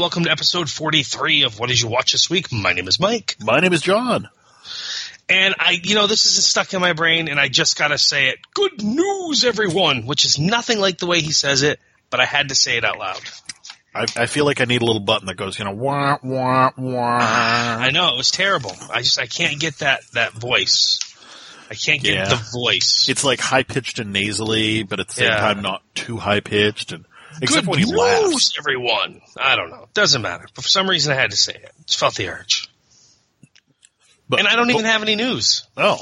And welcome to episode 43 of What Did You Watch This Week? My name is Mike. My name is John. And I, you know, this isn't stuck in my brain, and I just gotta say it. Good news, everyone! Which is nothing like the way he says it, but I had to say it out loud. I, I feel like I need a little button that goes, you know, wah, wah, wah. I know, it was terrible. I just, I can't get that, that voice. I can't get Yeah. the voice. It's like high pitched and nasally, but at the same Yeah. time not too high pitched. And except Good when he news, laughs. everyone! I don't know. Doesn't matter. But for some reason, I had to say it. Just felt the urge. But, And I don't even have any news. Oh,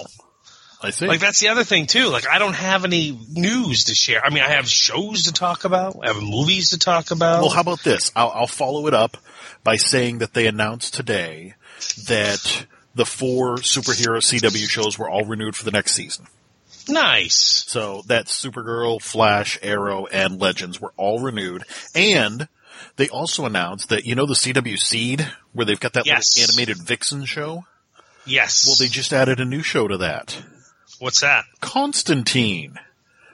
I see. Like that's the other thing too. Like I don't have any news to share. I mean, I have shows to talk about. I have movies to talk about. Well, how about this? I'll, I'll follow it up by saying that they announced today that the four superhero CW shows were all renewed for the next season. Nice. So that's Supergirl, Flash, Arrow, and Legends were all renewed. And they also announced that, you know, the CW Seed, where they've got that Yes. little animated Vixen show? Yes. Well, they just added a new show to that. What's that? Constantine.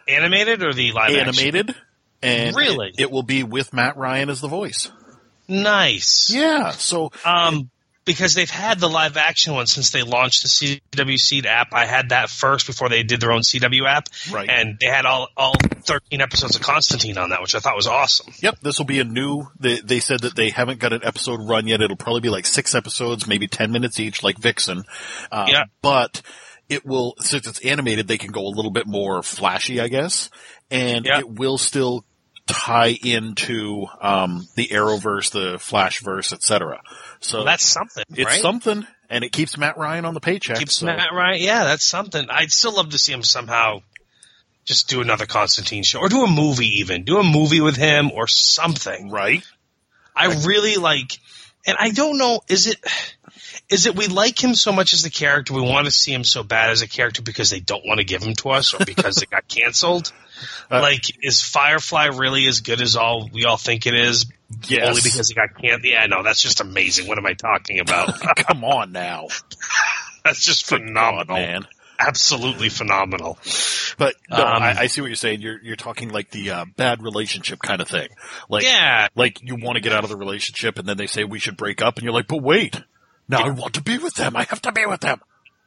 Animated or the live action? Animated. And Really? it, it will be with Matt Ryan as the voice. Nice. Yeah. So Um, because they've had the live action one since they launched the CW Seed app. I had that first before they did their own CW app. Right. And they had all all 13 episodes of Constantine on that, which I thought was awesome. Yep, this will be a new. They, they said that they haven't got an episode run yet. It'll probably be like six episodes, maybe ten minutes each, like Vixen. Um, Yeah. But it will, since it's animated, they can go a little bit more flashy, I guess, and Yeah. it will still tie into um, the Arrowverse, the Flashverse, etc. So Well, that's something, it's right? something, and it keeps Matt Ryan on the paycheck. Keeps so- Matt Ryan. Yeah, that's something. I'd still love to see him somehow just do another Constantine show or do a movie even. Do a movie with him or something. right. I really like and I don't know is it is it we like him so much as the character we want to see him so bad as a character because they don't want to give him to us or because it got canceled? Uh, like is Firefly really as good as all we all think it is? Yes. Only because it got canceled. Yeah, no, that's just amazing. What am I talking about? Come on now, that's just God, phenomenal. man. Absolutely phenomenal. But no, Um, I, I see what you're saying. You're you're talking like the uh, bad relationship kind of thing. Like Yeah. like you want to get out of the relationship, and then they say we should break up, and you're like, but wait, now I want to be with them. I have to be with them.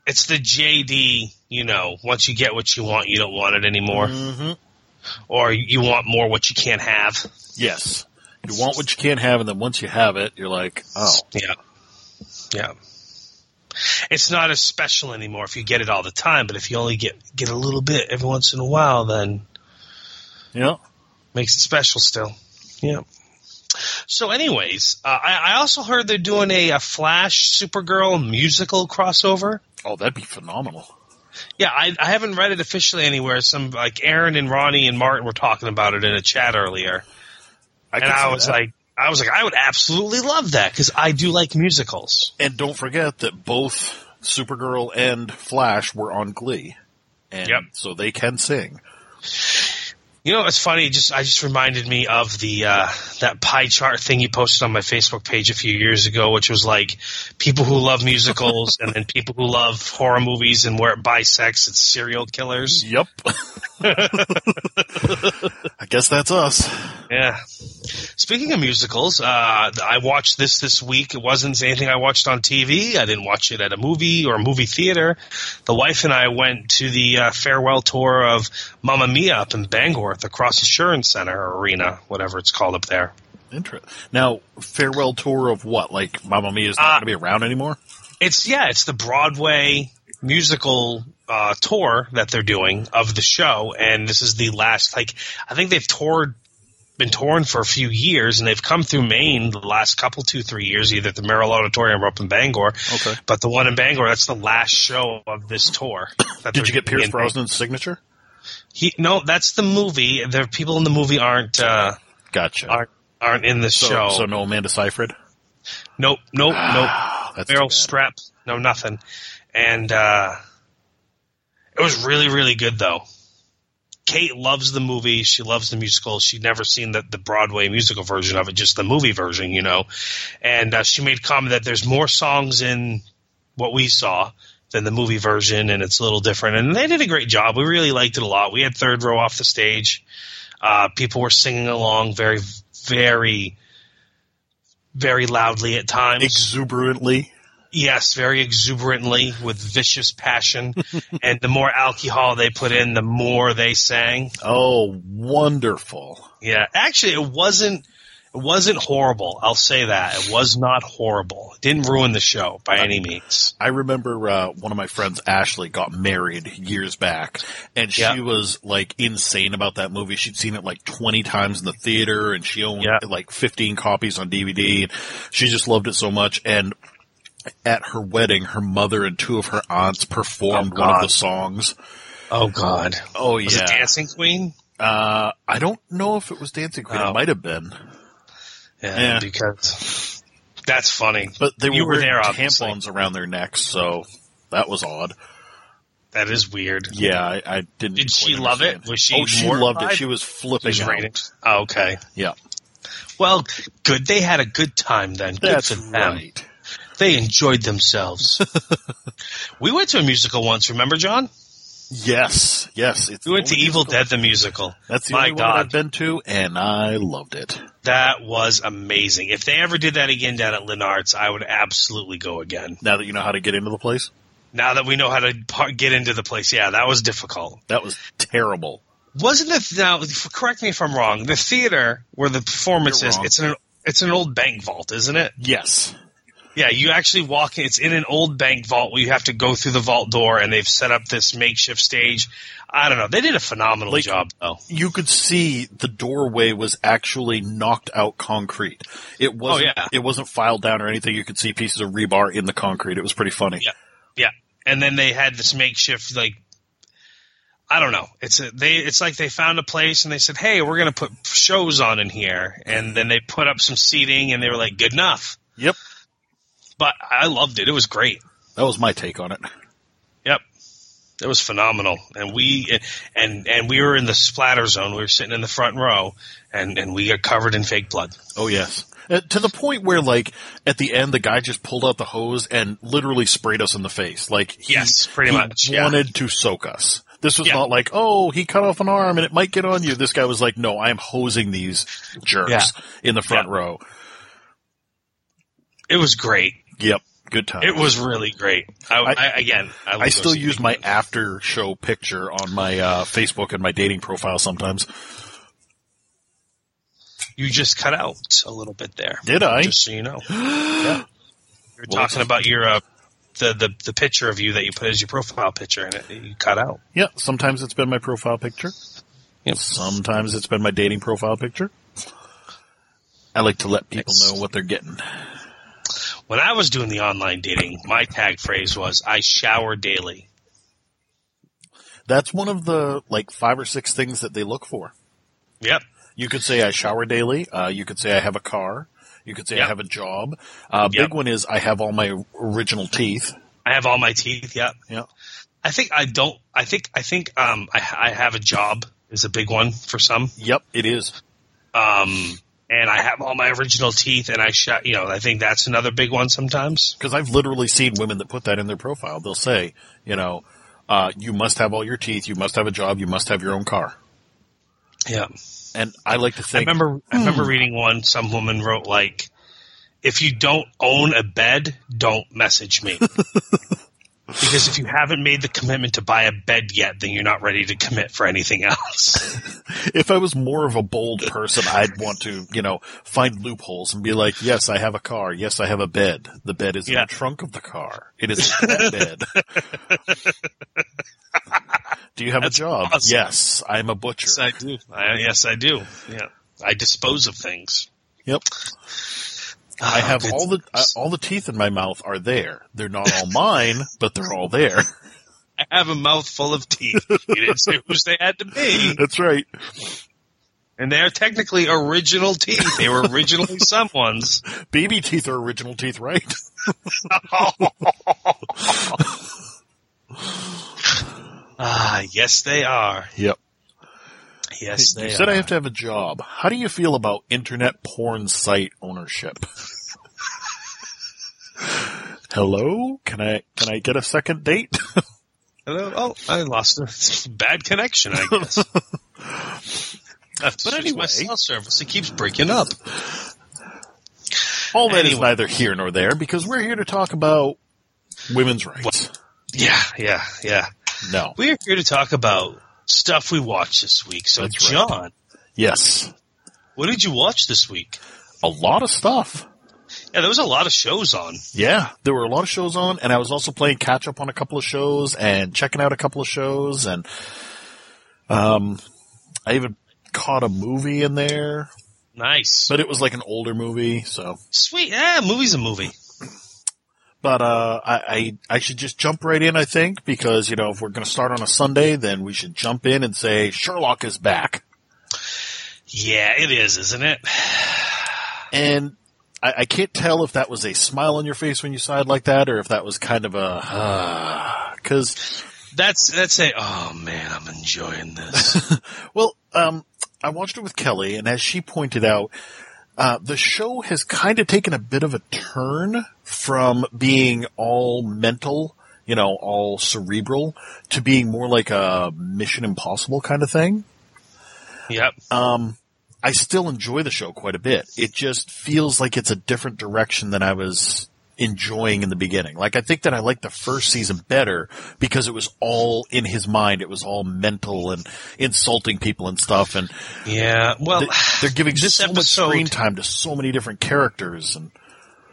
It's the JD, you know, once you get what you want, you don't want it anymore. Mm-hmm. Or you want more what you can't have. Yes, you want what you can't have, and then once you have it, you're like, oh, Yeah. Yeah. It's not as special anymore if you get it all the time, but if you only get get a little bit every once in a while, then yeah, makes it special still. Yeah. So, anyways, uh, I, I also heard they're doing a, a Flash Supergirl musical crossover. oh, that'd be phenomenal. Yeah, I, I haven't read it officially anywhere. Some like Aaron and Ronnie and Martin were talking about it in a chat earlier, I and I was that. like, I was like, I would absolutely love that because I do like musicals. and don't forget that both Supergirl and Flash were on Glee, and Yep. so they can sing. You know, it's funny. Just I just reminded me of the uh, that pie chart thing you posted on my Facebook page a few years ago, which was like people who love musicals and then people who love horror movies and where it bisects it's serial killers. Yep. I guess that's us. Yeah. Speaking of musicals, uh, I watched this this week. It wasn't anything I watched on TV. I didn't watch it at a movie or a movie theater. The wife and I went to the uh, farewell tour of Mamma Mia up in Bangor the Cross Insurance Center or Arena, whatever it's called up there. Interesting. Now, farewell tour of what? Like, Mamma Mia is not Uh, going to be around anymore? It's yeah, it's the Broadway musical uh, tour that they're doing of the show, and this is the last. Like, I think they've toured, been touring for a few years, and they've come through Maine the last couple, two, three years, either at the Merrill Auditorium or up in Bangor. Okay. But the one in Bangor, that's the last show of this tour. that Did you get Pierce Brosnan's signature? He no, that's the movie. The people in the movie aren't uh, Gotcha. aren't aren't in the so, show. so no Amanda Seyfried. Nope, nope, nope. That's Meryl. Streep, no nothing. And uh, it was really, really good though. Kate loves the movie. She loves the musical. She'd never seen the, the Broadway musical version of it, just the movie version, you know. And uh, she made comment that there's more songs in what we saw than the movie version, and it's a little different. And they did a great job. We really liked it a lot. We had third row off the stage. Uh, people were singing along very, very, very loudly at times. Exuberantly. Yes, very exuberantly with vicious passion. and the more alcohol they put in, the more they sang. Oh, wonderful. Yeah, actually, it wasn't. It wasn't horrible. I'll say that it was not horrible. It didn't ruin the show by any means. I remember uh, one of my friends, Ashley, got married years back, and she Yeah. was like insane about that movie. She'd seen it like twenty times in the theater, and she owned Yeah. like fifteen copies on DVD. She just loved it so much. And at her wedding, her mother and two of her aunts performed Oh, one of the songs. Oh God, Oh was yeah, it Dancing Queen? uh, I don't know if it was Dancing Queen. Oh. It might have been, Yeah, Yeah. because that's funny. but they You were there, obviously. tampons around their necks, so that was odd. That is weird. Yeah, I, I didn't. Did she love it? Was she Oh, she loved it. She was flipping was out. Oh, okay. Yeah, Well, good. They had a good time then. Good that's for them. right. They enjoyed themselves. we went to a musical once. Remember, John? Yes, yes. It's We went to Evil musical- Dead the musical. That's the My only one I've been to, and I loved it. that was amazing. If they ever did that again down at Lennart's, I would absolutely go again. Now that you know how to get into the place, Now that we know how to par- get into the place, yeah, that was difficult. that was terrible. Wasn't it? Now, correct me if I'm wrong. The theater where the performance is, it's an it's an old bank vault, isn't it? Yes, Yeah, you actually walk in. It's in an old bank vault where you have to go through the vault door, and they've set up this makeshift stage. I don't know. They did a phenomenal Like- job, though. you could see the doorway was actually knocked out concrete. It oh, wasn't. Oh, yeah. It wasn't filed down or anything. You could see pieces of rebar in the concrete. It was pretty funny. Yeah. Yeah, and then they had this makeshift like. I don't know. It's a, they. It's like they found a place and they said, "Hey, we're going to put shows on in here," and then they put up some seating and they were like, "Good enough." Yep, But I loved it. It was great. that was my take on it. Yep. It was phenomenal, and we and and we were in the splatter zone. We were sitting in the front row, and and we got covered in fake blood. Oh yes. Uh, to the point where, like, at the end, the guy just pulled out the hose and literally sprayed us in the face. Like, he, Yes, pretty he much, yeah. wanted to soak us. This was Yeah. not like, oh, he cut off an arm and it might get on you. This guy was like, no, I am hosing these jerks Yeah. in the front Yeah. row. It was great. Yep, good time. It was really great. I, I- I, again, I, I still use my after show picture on my uh, Facebook and my dating profile sometimes. You just cut out a little bit there. Did I? Just so you know. yeah. You're Well, talking about your uh, the, the the picture of you that you put as your profile picture, and it you cut out. Yeah, sometimes it's been my profile picture. Yep. Sometimes it's been my dating profile picture. I like to let people know what they're getting. When I was doing the online dating, my tag phrase was "I shower daily." That's one of the like five or six things that they look for. Yep. You could say I shower daily. Uh, you could say I have a car. You could say I have a job. Uh, Yep. Big one is I have all my original teeth. I have all my teeth. Yep. Yeah. I think I don't. I think I think um I, I have a job is a big one for some. Yep, it is. Um and I have all my original teeth, and I sh- you know I think that's another big one sometimes. Because I've literally seen women that put that in their profile. They'll say, you know, uh, you must have all your teeth. You must have a job. You must have your own car. Yeah. And I like to I think, remember I remember reading one. Some woman wrote like, "If you don't own a bed, don't message me." Because if you haven't made the commitment to buy a bed yet, then you're not ready to commit for anything else. if I was more of a bold person, I'd want to, you know, find loopholes and be like, yes, I have a car. Yes, I have a bed. The bed is in the trunk of the car. It is a bed. Do you have That's a job? awesome. Yes, I'm a butcher. yes, I do. I, yes, I do. Yeah, I dispose of things. Yep. I have all the uh, all the teeth in my mouth are there. They're not all mine, but they're all there. I have a mouth full of teeth. She didn't say whose they had to be. That's right. And they're technically original teeth. They were originally someone's. Baby teeth are original teeth, right? Ah, yes, they are. Yep. Yes, they you said are. I have to have a job. How do you feel about internet porn site ownership? Hello? Can I can I get a second date? Hello? Oh, I lost a bad connection, I guess. but anyway. my cell service, it keeps breaking up. All that is Anyway. neither here nor there because we're here to talk about women's rights. Yeah, yeah, yeah. No. We're here to talk about stuff we watched this week. So, That's right. John, Yes. what did you watch this week? A lot of stuff. Yeah, there was a lot of shows on. Yeah, there were a lot of shows on, and I was also playing catch up on a couple of shows and checking out a couple of shows, and um, I even caught a movie in there, Nice. but it was like an older movie, so. Sweet. Yeah, movie's a movie. But uh, I, I I should just jump right in, I think, because you know if we're going to start on a Sunday, then we should jump in and say Sherlock is back, Yeah, it is, isn't it? and I, I can't tell if that was a smile on your face when you it like that, or if that was kind of a because. That's that's a. Oh man, I'm enjoying this. Well, um, I watched it with Kelly, and as she pointed out, uh, the show has kind of taken a bit of a turn from being all mental, you know, all cerebral, to being more like a Mission Impossible kind of thing. yep. Um, I still enjoy the show quite a bit. It just feels like it's a different direction than I was enjoying in the beginning. Like I think that I liked the first season better because it was all in his mind. It was all mental and insulting people and stuff. And Yeah. Well, th- they're giving this so much screen time to so many different characters. And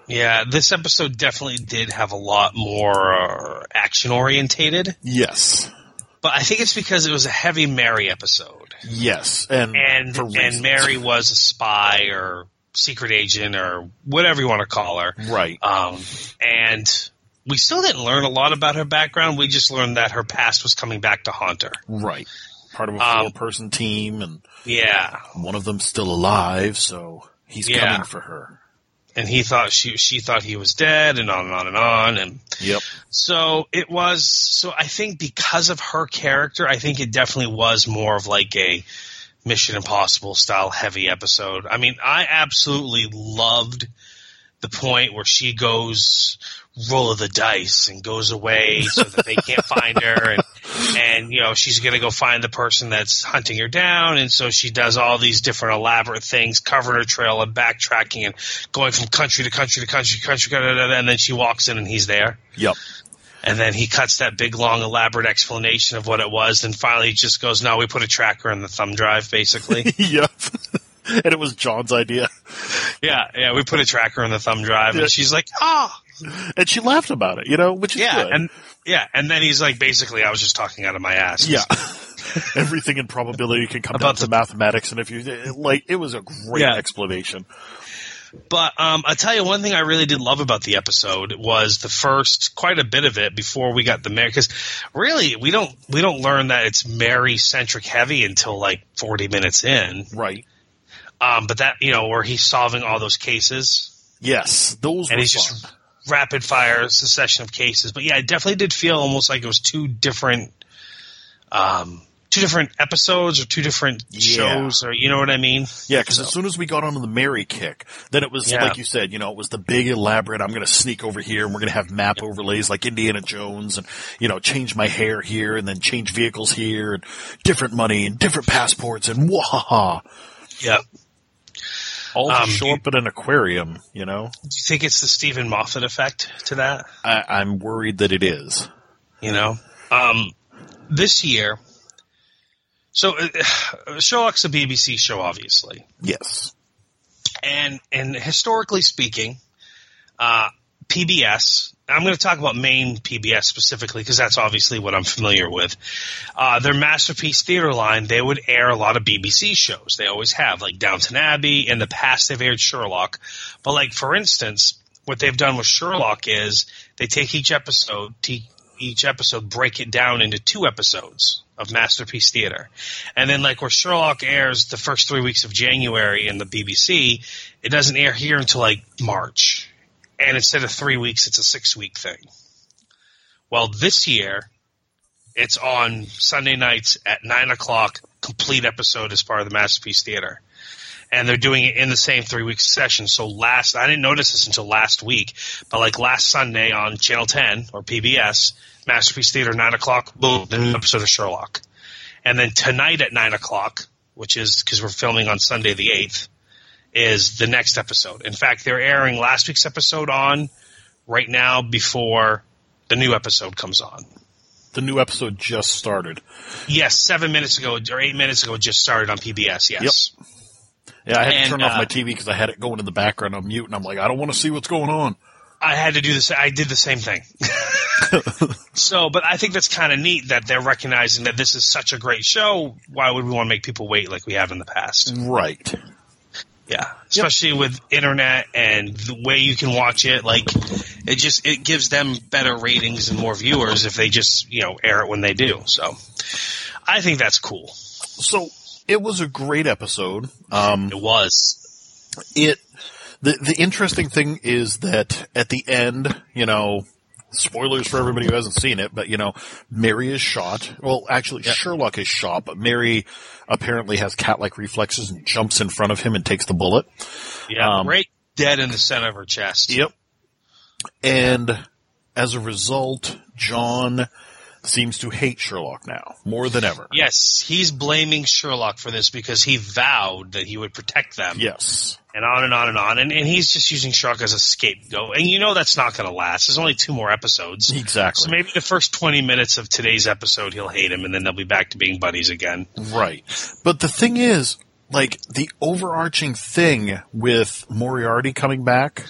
Yeah, this episode definitely did have a lot more uh, action orientated, yes, but I think it's because it was a heavy Mary episode, yes, and and and. Mary was a spy or secret agent or whatever you want to call her, right? um, and we still didn't learn a lot about her background. We just learned that her past was coming back to haunt her. Right. Part of a Um, four-person team, and Yeah, one of them's still alive, so he's Yeah. coming for her. and he thought she she thought he was dead, and on and on and on, and Yep. So it was. So I think because of her character, I think it definitely was more of like a Mission Impossible style heavy episode. I mean, I absolutely loved the point where she goes roll of the dice and goes away so that they can't find her and and you know she's going to go find the person that's hunting her down and so she does all these different elaborate things covering her trail and backtracking and going from country to country to country to country and then she walks in and he's there Yep. And then he cuts that big, long, elaborate explanation of what it was. And finally, he just goes, "No, we put a tracker in the thumb drive, basically." yep. and it was John's idea. yeah, yeah, we put a tracker in the thumb drive, Yeah. and she's like, "Ah, And she laughed about it, you know, which is yeah," good. and yeah, and then he's like, "Basically, I was just talking out of my ass." yeah. Everything in probability can come About down to mathematics, and if you like, it was a great Yeah. explanation. But um, I tell you one thing I really did love about the episode was the first quite a bit of it before we got the Mary because really we don't we don't learn that it's Mary centric heavy until like forty minutes in. Right? Um, but that you know where he's solving all those cases Yes, those and were he's fun. just rapid fire succession of cases. But yeah, it definitely did feel almost like it was two different, um, two different episodes or two different Yeah. shows, or you know what I mean? Yeah, because So- as soon as we got onto the Mary kick, then it was Yeah. like you said, you know, it was the big elaborate. I'm going to sneak over here, and we're going to have map overlays like Indiana Jones, and you know, change my hair here, and then change vehicles here, and different money, and different passports, and wahaha, Yeah. all Um, show up at an aquarium. You know, Do you think it's the Steven Moffat effect to that? I, I'm worried that it is. You know, um, this year. So, uh, Sherlock's a BBC show, obviously. Yes. and and historically speaking, uh, PBS. I'm going to talk about Maine PBS specifically because that's obviously what I'm familiar with. Uh, their masterpiece theater line, they would air a lot of BBC shows. They always have, like Downton Abbey. In the past, they've aired Sherlock, but like for instance, what they've done with Sherlock is they take each episode, te- each episode break it down into two episodes of Masterpiece Theater. And then like where Sherlock airs the first three weeks of January in the BBC, it doesn't air here until like March. And instead of three weeks, it's a six week thing. Well, this year, it's on Sunday nights at nine o'clock, complete episode as part of the Masterpiece Theater. And they're doing it in the same three week session. So last, I didn't notice this until last week, but like last Sunday on Channel 10 or PBS, Masterpiece Theater, nine o'clock, boom, the new episode of Sherlock. And then tonight at nine o'clock, which is because we're filming on Sunday the 8th, is the next episode. In fact, they're airing last week's episode on right now before the new episode comes on. The new episode just started. Yes, seven minutes ago or eight minutes ago, just started on PBS. Yes. Yeah, I had And, to turn off uh, my TV because I had it going in the background on mute, and I'm like, I don't want to see what's going on. I had to do this. I did the same thing. so, but I think that's kind of neat that they're recognizing that this is such a great show. Why would we want to make people wait like we have in the past? Right. Yeah, especially with internet and the way you can watch it. Like, it just it gives them better ratings and more viewers if they just you know air it when they do. So, I think that's cool. So it was a great episode. Um, It was. it the the interesting thing is that at the end, you know, spoilers for everybody who hasn't seen it, but you know, Mary is shot. Well, actually, Sherlock is shot, but Mary apparently has cat-like reflexes and jumps in front of him and takes the bullet. Yeah, Um, right dead in the center of her chest. Yep. And as a result, John seems to hate Sherlock now more than ever. Yes, he's blaming Sherlock for this because he vowed that he would protect them. Yes. and on and on and on. And, and he's just using Sherlock as a scapegoat. And you know that's not going to last. There's only two more episodes. Exactly. So maybe the first 20 minutes of today's episode, he'll hate him, and then they'll be back to being buddies again. Right. But the thing is, like, the overarching thing with Moriarty coming back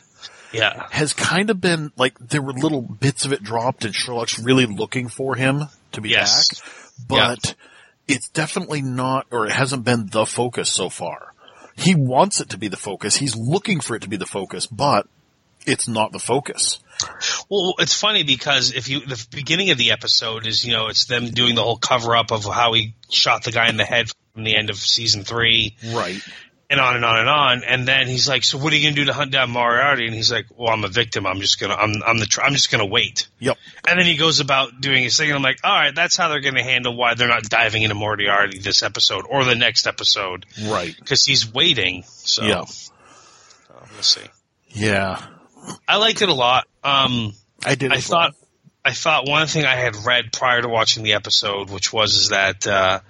Yeah. has kind of been, like, there were little bits of it dropped and Sherlock's really looking for him to be Yes. back. But it's definitely not, or it hasn't been the focus so far. He wants it to be the focus. He's looking for it to be the focus, but it's not the focus. Well, it's funny because if you, the beginning of the episode is, you know, it's them doing the whole cover up of how he shot the guy in the head from the end of season three. Right. And on and on and on. And then he's like, "So what are you gonna do to hunt down Moriarty?" And he's like, "Well, I'm a victim. I'm just gonna, I'm, I'm the, tr- I'm just gonna wait." Yep. And then he goes about doing his thing. And I'm like, "All right, that's how they're gonna handle why they're not diving into Moriarty this episode or the next episode Right. because he's waiting." So Yeah. uh, we'll see. Yeah. I liked it a lot. Um, I did. I well. thought I thought one thing I had read prior to watching the episode, which was is that uh,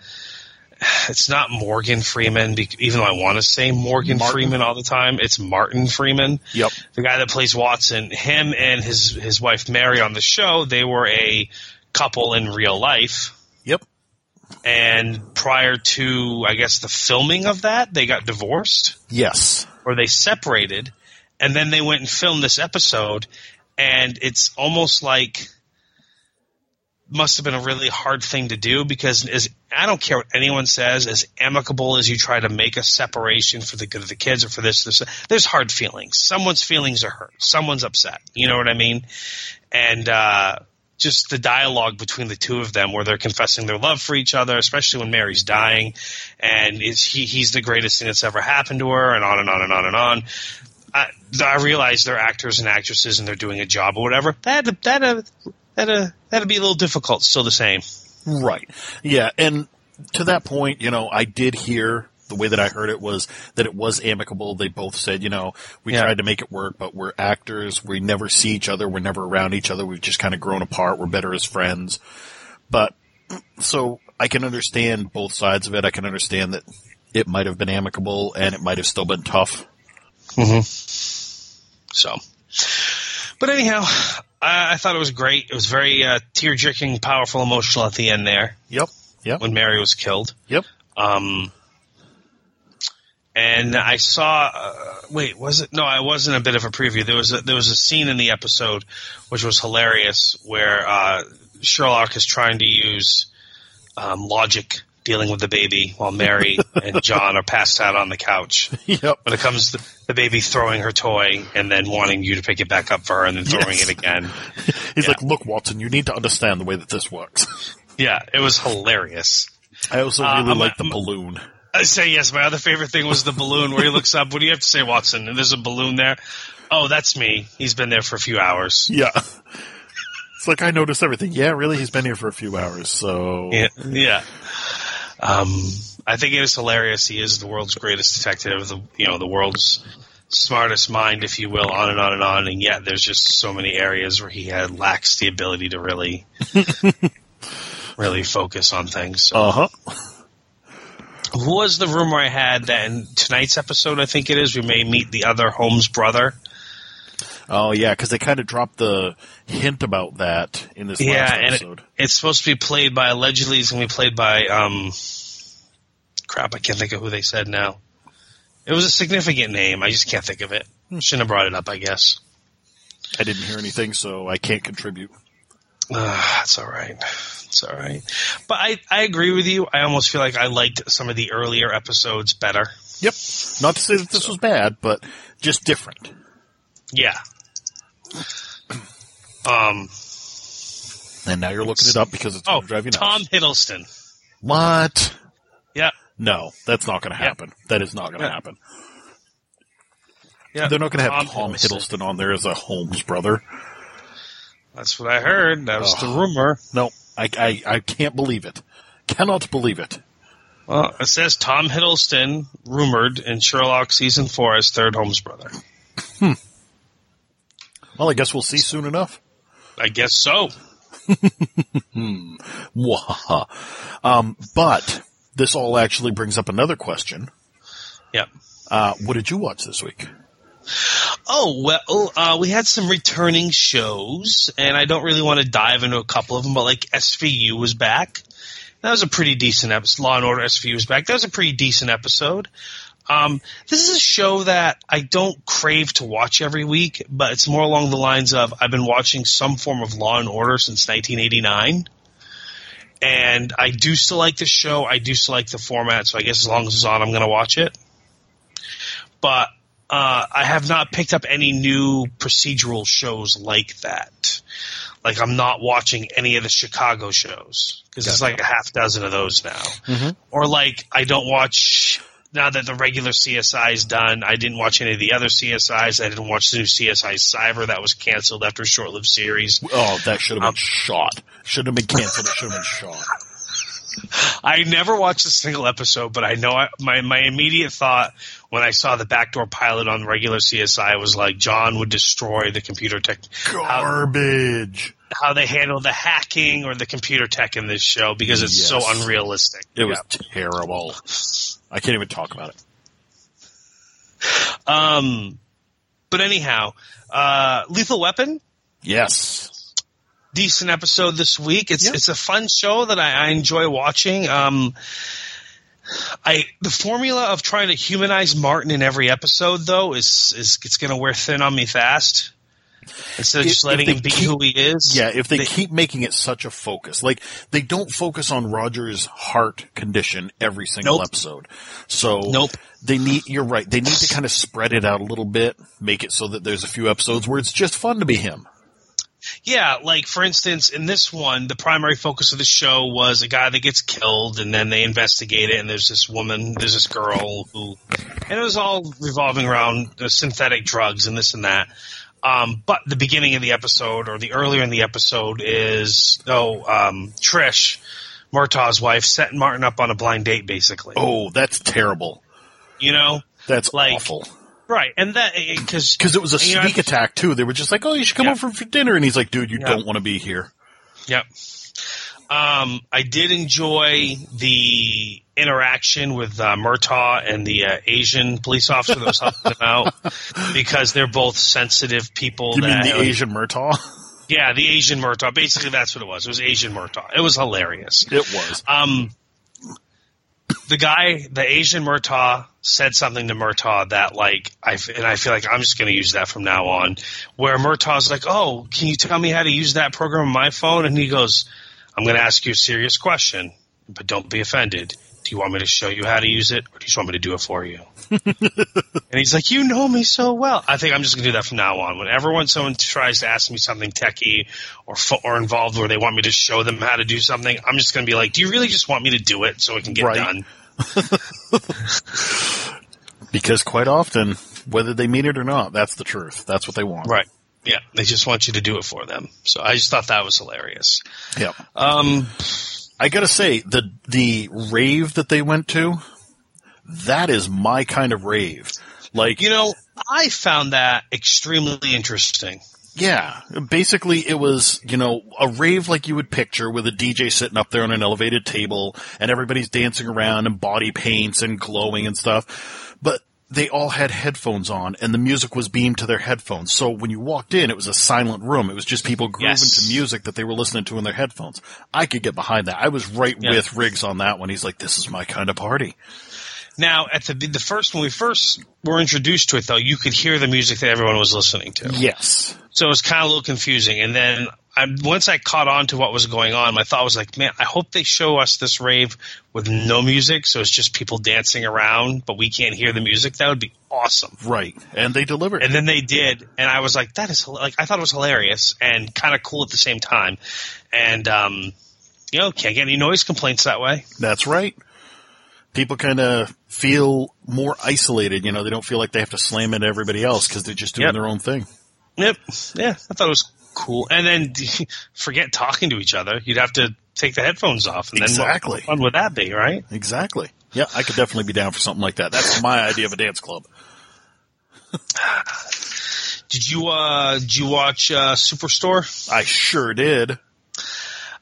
it's not Morgan Freeman, even though I want to say Morgan Martin. Freeman all the time. It's Martin Freeman, Yep. the guy that plays Watson. Him and his his wife Mary on the show, they were a couple in real life. Yep. And prior to, I guess, the filming of that, they got divorced Yes. or they separated, and then they went and filmed this episode, and it's almost like must have been a really hard thing to do because as I don't care what anyone says, as amicable as you try to make a separation for the good of the kids or for this, this there's hard feelings. Someone's feelings are hurt. Someone's upset. You know what I mean? And uh just the dialogue between the two of them where they're confessing their love for each other, especially when Mary's dying and he he's the greatest thing that's ever happened to her and on and on and on and on. I, I realize they're actors and actresses and they're doing a job or whatever. That that uh, that uh, that'd be a little difficult. Still the same. Right. Yeah. And to that point, you know, I did hear the way that I heard it was that it was amicable. They both said, you know, we Yeah. tried to make it work, but we're actors. We never see each other. We're never around each other. We've just kind of grown apart. We're better as friends. But so I can understand both sides of it. I can understand that it might have been amicable and it might have still been tough. Mm-hmm. So, but anyhow, I, I thought it was great. It was very uh, tear jerking, powerful, emotional at the end there Yep. Yep. when Mary was killed. Yep. Um, and I saw. Uh, wait, was it? No, I wasn't a bit of a preview. There was a, there was a scene in the episode which was hilarious where uh, Sherlock is trying to use um, logic dealing with the baby while Mary and John are passed out on the couch. Yep. When it comes to the baby throwing her toy and then wanting you to pick it back up for her and then throwing Yes. it again. He's Yeah. like, look, Watson, you need to understand the way that this works. Yeah, it was hilarious. I also really I'm- like the um, balloon. I say yes. My other favorite thing was the balloon where he looks up. What do you have to say, Watson? And there's a balloon there. Oh, that's me. He's been there for a few hours. Yeah. It's like I noticed everything. Yeah, really? He's been here for a few hours, so Yeah, yeah. Um, I think it is hilarious. He is the world's greatest detective. The you know the world's smartest mind, if you will, on and on and on. And yet, there's just so many areas where he had lacks the ability to really, really focus on things. So, Uh huh. who was the rumor I had that in tonight's episode? I think it is. We may meet the other Holmes brother. Oh yeah, because they kind of dropped the hint about that in this Yeah, last and it- episode. It's supposed to be played by allegedly. It's going to be played by um, crap. I can't think of who they said now. It was a significant name. I just can't think of it. Shouldn't have brought it up. I guess. I didn't hear anything, so I can't contribute. Uh, that's all right. It's all right. But I, I agree with you. I almost feel like I liked some of the earlier episodes better. Yep. Not to say that this was bad, but just different. Yeah. Um. And now you're looking it up because it's Oh, you. Tom Hiddleston. What? Yeah. No, that's not going to Yeah. happen. That is not going to Yeah. happen. Yeah. They're not going to have Tom Tom Hiddleston on there as a Holmes brother. That's what I heard. That was the rumor. No, I, I, I can't believe it. Cannot believe it. Well, it says Tom Hiddleston rumored in Sherlock season four as third Holmes brother. Hmm. Well, I guess we'll see soon enough. I guess so. Mwahaha. Um, but this all actually brings up another question. Yep. Uh, what did you watch this week? Oh well, uh, we had some returning shows, and I don't really want to dive into a couple of them, but like SVU was back. That was a pretty decent episode. Law and Order SVU was back. That was a pretty decent episode. Um, this is a show that I don't crave to watch every week, but it's more along the lines of I've been watching some form of Law and Order since 1989. And I do still like the show. I do still like the format. So I guess as long as it's on, I'm going to watch it. But uh, I have not picked up any new procedural shows like that. Like I'm not watching any of the Chicago shows because there's like a half dozen of those now. Or like I don't watch now that the regular CSI is done. I didn't watch any of the other CSIs. I didn't watch the new CSI Cyber that was canceled after a short-lived series. Oh, that should have been Um, shot. Should have been canceled. It should have been shot. I never watched a single episode, but I know I, my my immediate thought when I saw the backdoor pilot on regular CSI was like John would destroy the computer tech. How, Garbage. how they handle the hacking or the computer tech in this show because it's so unrealistic. It was Yeah. terrible. I can't even talk about it. Um, but anyhow, uh, Lethal Weapon, Yes. decent episode this week. It's Yeah. it's a fun show that I, I enjoy watching. Um, I the formula of trying to humanize Martin in every episode though is is it's going to wear thin on me fast. Instead of If- just letting him be keep- who he is. Yeah, if they, They- keep making it such a focus, like they don't focus on Roger's heart condition every single Nope. episode. So Nope. they need. You're right. They need to kind of spread it out a little bit, make it so that there's a few episodes where it's just fun to be him. Yeah, like for instance, in this one, the primary focus of the show was a guy that gets killed, and then they investigate it, and there's this woman, there's this girl who, and it was all revolving around uh, synthetic drugs and this and that. Um, but the beginning of the episode, or the earlier in the episode, is oh, um, Trish, Murtaugh's wife, setting Martin up on a blind date, basically. Oh, that's terrible. You know, That's Like- awful. right? And that because Because it was a you know, sneak attack too. They were just like, "Oh, you should come over for dinner," and he's like, "Dude, you don't want to be here." Yep. Um, I did enjoy the interaction with uh, Murtaugh and the uh, Asian police officer that was helping them out because they're both sensitive people. You mean that, the Asian Murtaugh? Yeah, the Asian Murtaugh. Basically, that's what it was. It was Asian Murtaugh. It was hilarious. it was. Um, the guy, the Asian Murtaugh, said something to Murtaugh that, like, I and I feel like I'm just going to use that from now on. Where Murtaugh's like, "Oh, can you tell me how to use that program on my phone?" And he goes, "I'm going to ask you a serious question. but don't be offended. Do you want me to show you how to use it, or do you just want me to do it for you? and he's like, "You know me so well." I think I'm just gonna do that from now on. Whenever when someone tries to ask me something techie or or involved, where they want me to show them how to do something, I'm just gonna be like, "Do you really just want me to do it so it can get Right. done?" Because quite often, whether they mean it or not, that's the truth. That's what they want. Right. Yeah, they just want you to do it for them. So I just thought that was hilarious. Yeah. Um, I gotta say, the, the rave that they went to, that is my kind of rave. Like, you know, I found that extremely interesting. Yeah, basically it was, you know, a rave like you would picture with a DJ sitting up there on an elevated table and everybody's dancing around and body paints and glowing and stuff. But they all had headphones on and the music was beamed to their headphones. So when you walked in, it was a silent room. It was just people grooving Yes. to music that they were listening to in their headphones. I could get behind that. I was right Yeah. with Riggs on that one. He's like, this is my kind of party. Now, at the the first when we first were introduced to it, though, you could hear the music that everyone was listening to. Yes. So it was kind of a little confusing. And then I, once I caught on to what was going on, my thought was like, man, I hope they show us this rave with no music, so it's just people dancing around, but we can't hear the music. That would be awesome. Right. And they delivered. And then they did, and I was like, that is like I thought it was hilarious and kind of cool at the same time. And um, you know, can't get any noise complaints that way. That's right. People kind of feel more isolated. You know, they don't feel like they have to slam into everybody else because they're just doing Yep. their own thing. Yep. Yeah, I thought it was cool. And then forget talking to each other. You'd have to take the headphones off, and then Exactly. what fun would that be, right? Exactly. Yeah, I could definitely be down for something like that. That's my idea of a dance club. Did you uh did you watch uh Superstore? I sure did.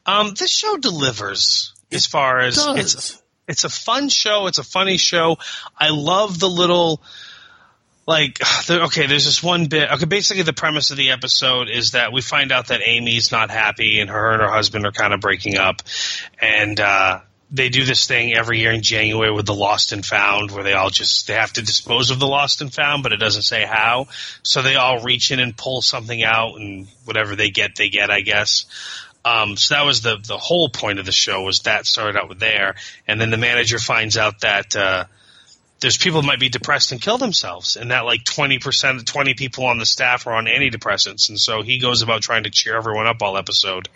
Um, this show delivers as far as it's it's a fun show. It's a funny show. I love the little like okay. There's this one bit. Okay, basically the premise of the episode is that we find out that Amy's not happy and her and her husband are kind of breaking up, and uh, they do this thing every year in January with the lost and found, where they all just they have to dispose of the lost and found, but it doesn't say how. So they all reach in and pull something out, and whatever they get, they get, I guess. Um, so that was the the whole point of the show was that started out with there, and then the manager finds out that uh, there's people might be depressed and kill themselves, and that like twenty percent, of twenty people on the staff are on antidepressants, and so he goes about trying to cheer everyone up all episode.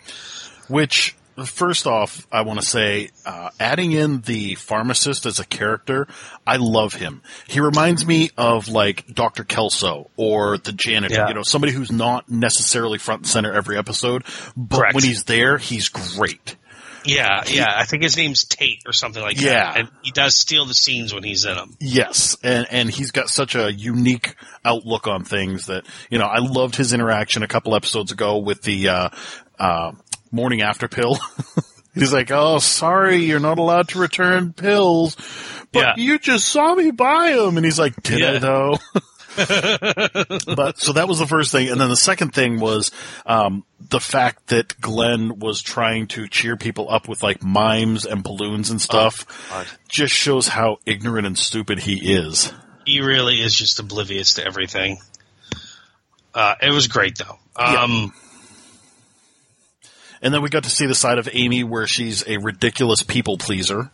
Which, first off, I want to say, uh, adding in the pharmacist as a character, I love him. He reminds me of like Dr. Kelso or the janitor, Yeah. you know, somebody who's not necessarily front and center every episode, but Correct. when he's there, he's great. Yeah, yeah, I think his name's Tate or something like that. Yeah. that, and he does steal the scenes when he's in them. Yes, and and he's got such a unique outlook on things that you know. I loved his interaction a couple episodes ago with the uh, uh, morning after pill. he's like, "Oh, sorry, you're not allowed to return pills, but Yeah. you just saw me buy them." And he's like, "Did I though?" but so that was the first thing, and then the second thing was um, the fact that Glenn was trying to cheer people up with like mimes and balloons and stuff. God. just shows how ignorant and stupid he is. He really is just oblivious to everything. Uh, it was great though. Um, And then we got to see the side of Amy where she's a ridiculous people pleaser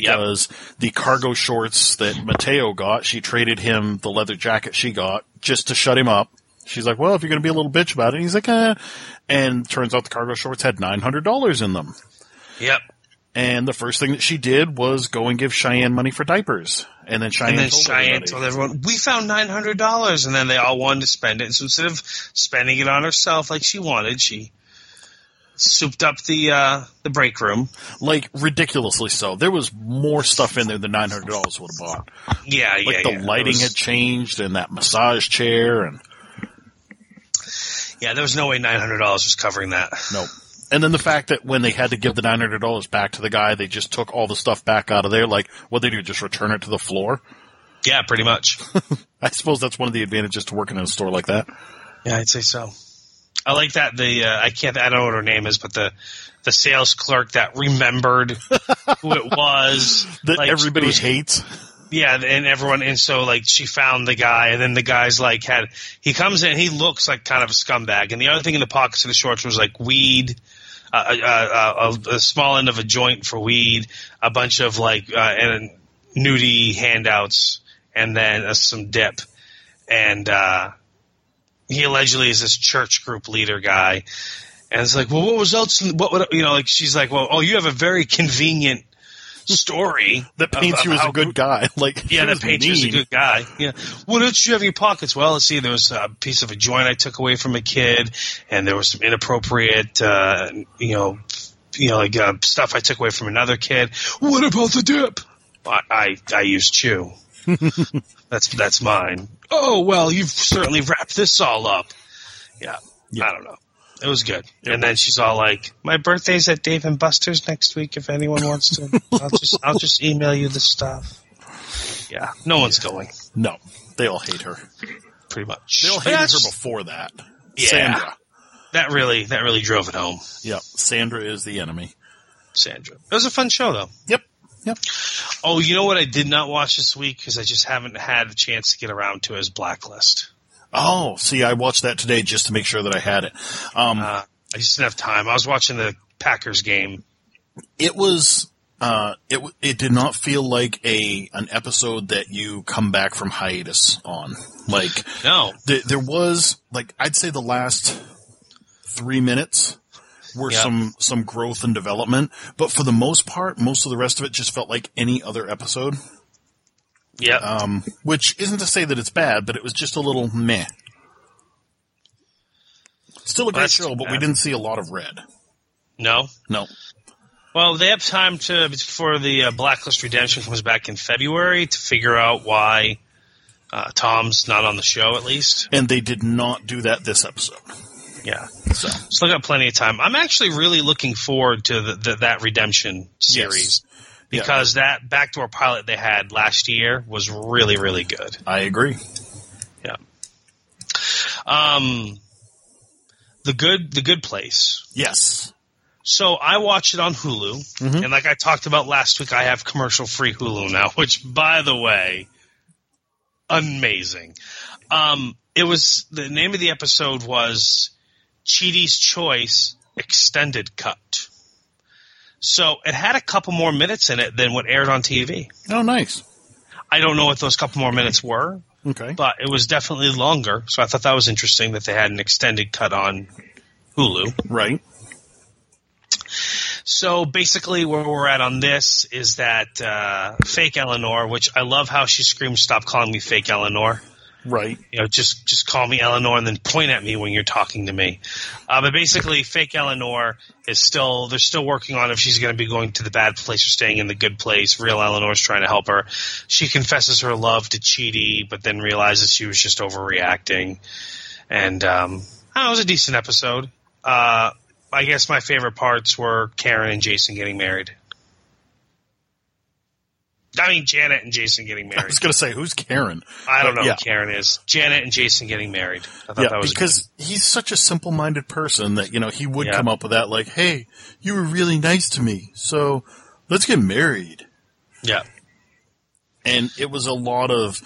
because the cargo shorts that Mateo got, she traded him the leather jacket she got just to shut him up. She's like, well, if you're going to be a little bitch about it, he's like, eh. And turns out the cargo shorts had $900 in them. Yep. And the first thing that she did was go and give Cheyenne money for diapers. And then Cheyenne And then told Cheyenne everybody. told everyone, "We found nine hundred dollars," and then they all wanted to spend it. So instead of spending it on herself like she wanted, she souped up the uh, the break room. like ridiculously so. There was more stuff in there than $900 would have bought. Yeah, yeah. Like yeah. the yeah. Lighting was- had changed and that massage chair and Yeah, there was no way nine hundred dollars was covering that. no. And then the fact that when they had to give the nine hundred dollars back to the guy, they just took all the stuff back out of there. Like, what they do, just return it to the floor. Yeah, pretty much. I suppose that's one of the advantages to working in a store like that. Yeah, I'd say so. I like that the uh, I can't I don't know what her name is, but the the sales clerk that remembered who it was That Like, everybody was- hates. Yeah, and everyone, and so like she found the guy, and then the guy's like had he comes in, he looks like kind of a scumbag, and the other thing in the pockets of the shorts was like weed, a, a, a, a small end of a joint for weed, a bunch of like uh, and nudie handouts, and then uh, some dip. And uh, he allegedly is this church group leader guy. And it's like, well, what was else? What would you know? Like she's like, well, oh, you have a very convenient story that paints you as a good guy. Like yeah, that paints you as a good guy. Yeah. What else do you have in your pockets? Well, let's see. There was a piece of a joint I took away from a kid, and there was some inappropriate, uh, you know, you know, like uh, stuff I took away from another kid. What about the dip? I I, I use chew. that's that's mine. Oh well, you've certainly wrapped this all up. Yeah. Yeah. I don't know. It was good. and then she's all like, "My birthday's at Dave and Buster's next week. If anyone wants to, I'll just I'll just email you the stuff." Yeah, no one's going. No, they all hate her. Pretty much. They all hated her before that. Yeah. Sandra. That really that really drove it home, Yep. Sandra is the enemy. Sandra. It was a fun show though. Yep. Yep. Oh, you know what I did not watch this week because I just haven't had the chance to get around to is Blacklist. Oh, see, I watched that today just to make sure that I had it. Um, Uh, I just didn't have time. I was watching the Packers game. it was uh, it it did not feel like a an episode that you come back from hiatus on. Like No, th- there was like I'd say the last three minutes were some some growth and development, but for the most part, most of the rest of it just felt like any other episode. yeah, Um, which isn't to say that it's bad, but it was just a little meh. Still a great That's show, but we didn't see a lot of red. no. No. Well, they have time to before the uh, Blacklist Redemption comes back in February to figure out why uh, Tom's not on the show. At least, And they did not do that this episode. yeah. So Still got plenty of time. I'm actually really looking forward to the, the, that Redemption series Yeah. because that backdoor pilot they had last year was really, really good. I agree. Yeah. Um, the good, the good place. Yes. So I watch it on Hulu, and like I talked about last week, I have commercial free Hulu now, which, by the way, amazing. Um, it was the name of the episode was Chidi's Choice Extended Cut. So it had a couple more minutes in it than what aired on TV. Oh, nice. I don't know what those couple more minutes were, Okay. but it was definitely longer. So I thought that was interesting that they had an extended cut on Hulu. Right. So basically, where we're at on this is that uh, fake Eleanor, which I love how she screams, "Stop calling me fake Eleanor." Right. You know, just just call me Eleanor and then point at me when you're talking to me. Uh, but basically, fake Eleanor is still they're still working on if she's going to be going to the bad place or staying in the good place. Real Eleanor's trying to help her. She confesses her love to Chidi, but then realizes she was just overreacting. And um, it was a decent episode. Uh, I guess my favorite parts were Karen and Jason getting married. I mean, Janet and Jason getting married. I was going to say, who's Karen? I don't know Yeah. who Karen is. Janet and Jason getting married. I thought Yeah, that was because he's such a simple-minded person that you know he would Yeah. come up with that, like, "Hey, you were really nice to me, so let's get married." yeah, And it was a lot of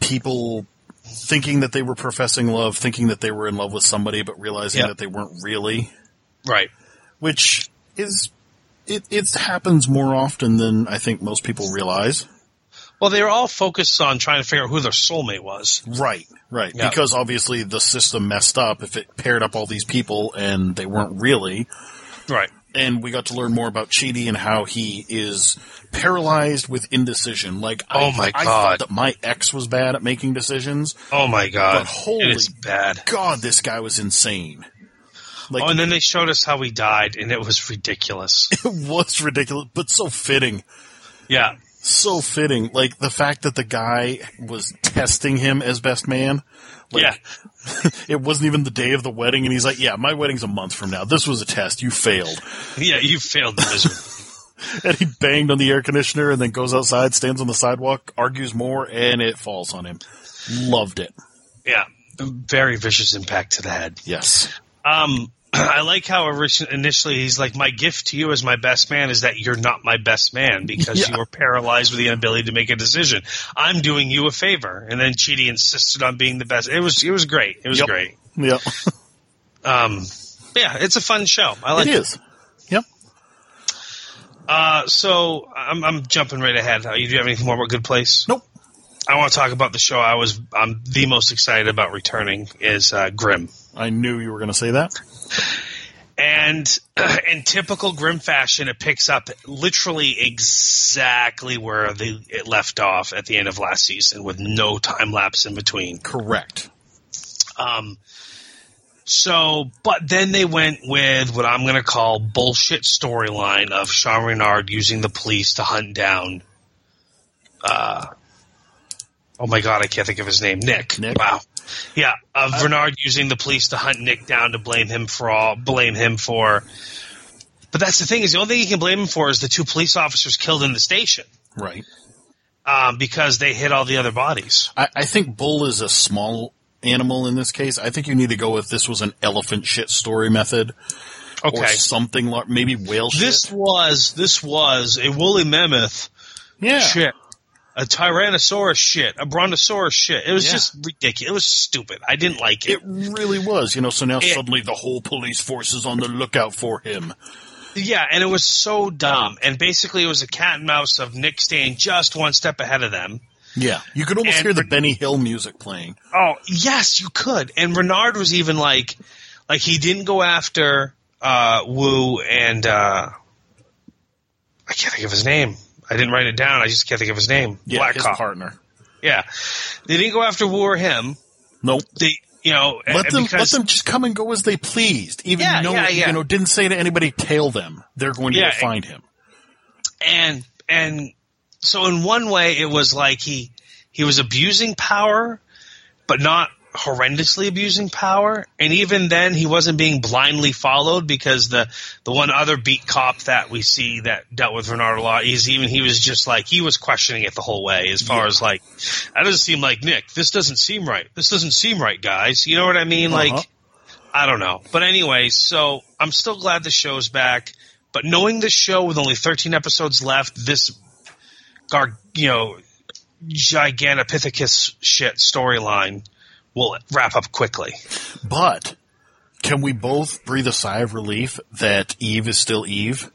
people thinking that they were professing love, thinking that they were in love with somebody, but realizing Yeah. that they weren't really. right. Which is it? It happens more often than I think most people realize. Well, they were all focused on trying to figure out who their soulmate was. Right, right. Yeah. Because obviously the system messed up if it paired up all these people and they weren't really. Right. And we got to learn more about Chidi and how he is paralyzed with indecision. Like, Oh I, my I God. thought that my ex was bad at making decisions. Oh my god, But holy bad. God, this guy was insane. Like, Oh, and then they showed us how he died, and it was ridiculous. it was ridiculous, but so fitting. yeah, So fitting. Like, the fact that the guy was testing him as best man. Like, yeah, It wasn't even the day of the wedding, and he's like, "Yeah, my wedding's a month from now. This was a test. You failed." yeah. You failed the misery. And he banged on the air conditioner, and then goes outside, stands on the sidewalk, argues more, and it falls on him. Loved it. yeah, very vicious impact to the head. Yes. Um, I like how initially he's like, "My gift to you as my best man is that you're not my best man because Yeah. you were paralyzed with the inability to make a decision. I'm doing you a favor." And then Chidi insisted on being the best. It was it was great. It was Yep. great. Yep. Um, yeah, it's a fun show. I like it it. is. Uh, so I'm, I'm jumping right ahead. Uh, You do you have anything more about Good Place? Nope. I want to talk about the show I was I'm the most excited about returning is uh, Grimm. I knew you were going to say that. And in typical Grimm fashion, it picks up literally exactly where the, it left off at the end of last season, with no time lapse in between. Correct. Um, so, but then they went with what I'm going to call bullshit storyline of Sean Renard using the police to hunt down. Uh, oh my god, I can't think of his name. Nick. Nick? Wow. Yeah, of Renard using the police to hunt Nick down to blame him for all, blame him for. But that's the thing is the only thing you can blame him for is the two police officers killed in the station Right. um, because they hit all the other bodies. I, I think bull is a small animal in this case. I think you need to go with this was an elephant shit story method or Okay. something like maybe whale This shit. was this was a woolly mammoth Yeah. shit. A Tyrannosaurus shit. A Brontosaurus shit. It was Yeah. just ridiculous. It was stupid. I didn't like it. It really was, you know. So now It- suddenly the whole police force is on the lookout for him. yeah, and it was so dumb. And basically, it was a cat and mouse of Nick staying just one step ahead of them. Yeah, you could almost And- hear the Benny Hill music playing. Oh, yes, you could. And Renard was even like, like he didn't go after uh, Wu and uh, I can't think of his name. I didn't write it down. I just can't think of his name. Yeah, Black his Cop. partner. Yeah, they didn't go after Wu or him. Nope. They, you know, Let them let them just come and go as they pleased. Even Yeah, no, yeah, yeah. you know, didn't say to anybody, tail them. They're going to Yeah, go find him. and and so in one way it was like he he was abusing power but not horrendously abusing power and even then he wasn't being blindly followed because the the one other beat cop that we see that dealt with Renard a lot he's even he was just like he was questioning it the whole way as far as like that doesn't seem like Nick this doesn't seem right this doesn't seem right guys you know what I mean Uh-huh. like I don't know. But anyway, so I'm still glad the show's back. But knowing the show with only 13 episodes left, this gar, you know, gigantopithecus shit storyline will wrap up quickly. But can we both breathe a sigh of relief that Eve is still Eve?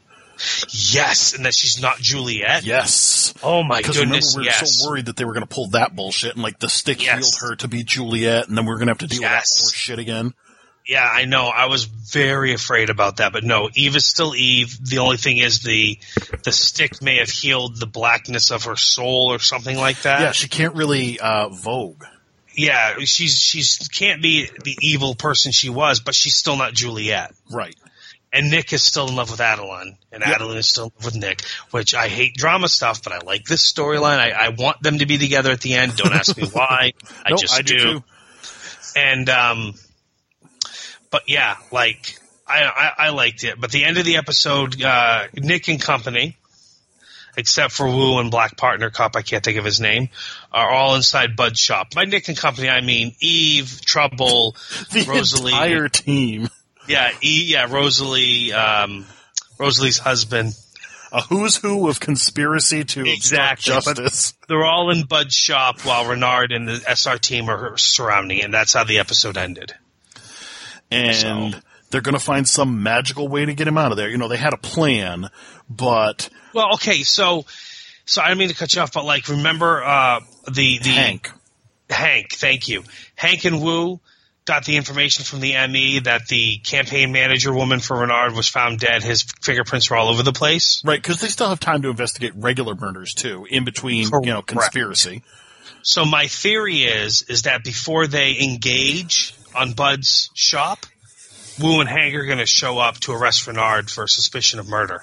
Yes, and that she's not Juliet. Yes. Oh my Because remember, we were yes. so worried that they were going to pull that bullshit and like the stick Yes. healed her to be Juliet, and then we are going to have to deal Yes. with that poor shit again. Yeah, I know. I was very afraid about that, but no, Eve is still Eve. The only thing is the the stick may have healed the blackness of her soul or something like that. yeah, she can't really uh, woge. Yeah, she's she's can't be the evil person she was, but she's still not Juliet. Right. And Nick is still in love with Adeline, and Yep. Adeline is still in love with Nick. Which I hate drama stuff, but I like this storyline. I, I want them to be together at the end. Don't ask me why. I No, just I do too. And um, but yeah, like I, I I liked it. But the end of the episode, uh, Nick and company. Except for Wu and Black Partner Cop, I can't think of his name, are all inside Bud's shop. By Nick and Company, I mean Eve, Trouble, The Rosalie. entire team. Yeah, E, yeah, Rosalie, um, Rosalie's husband. A who's who of conspiracy to but- justice. They're all in Bud's shop while Renard and the SR team are surrounding, and that's how the episode ended. and So- they're going to find some magical way to get him out of there. You know, they had a plan, but Well, okay, so, so I didn't mean to cut you off, but like, remember, uh, the, the, Hank, Hank, thank you. Hank and Wu got the information from the ME that the campaign manager woman for Renard was found dead. His fingerprints were all over the place. right? Because they still have time to investigate regular murders too, in between, you know, conspiracy. So my theory is is that before they engage on Bud's shop, Wu and Hank are going to show up to arrest Renard for suspicion of murder.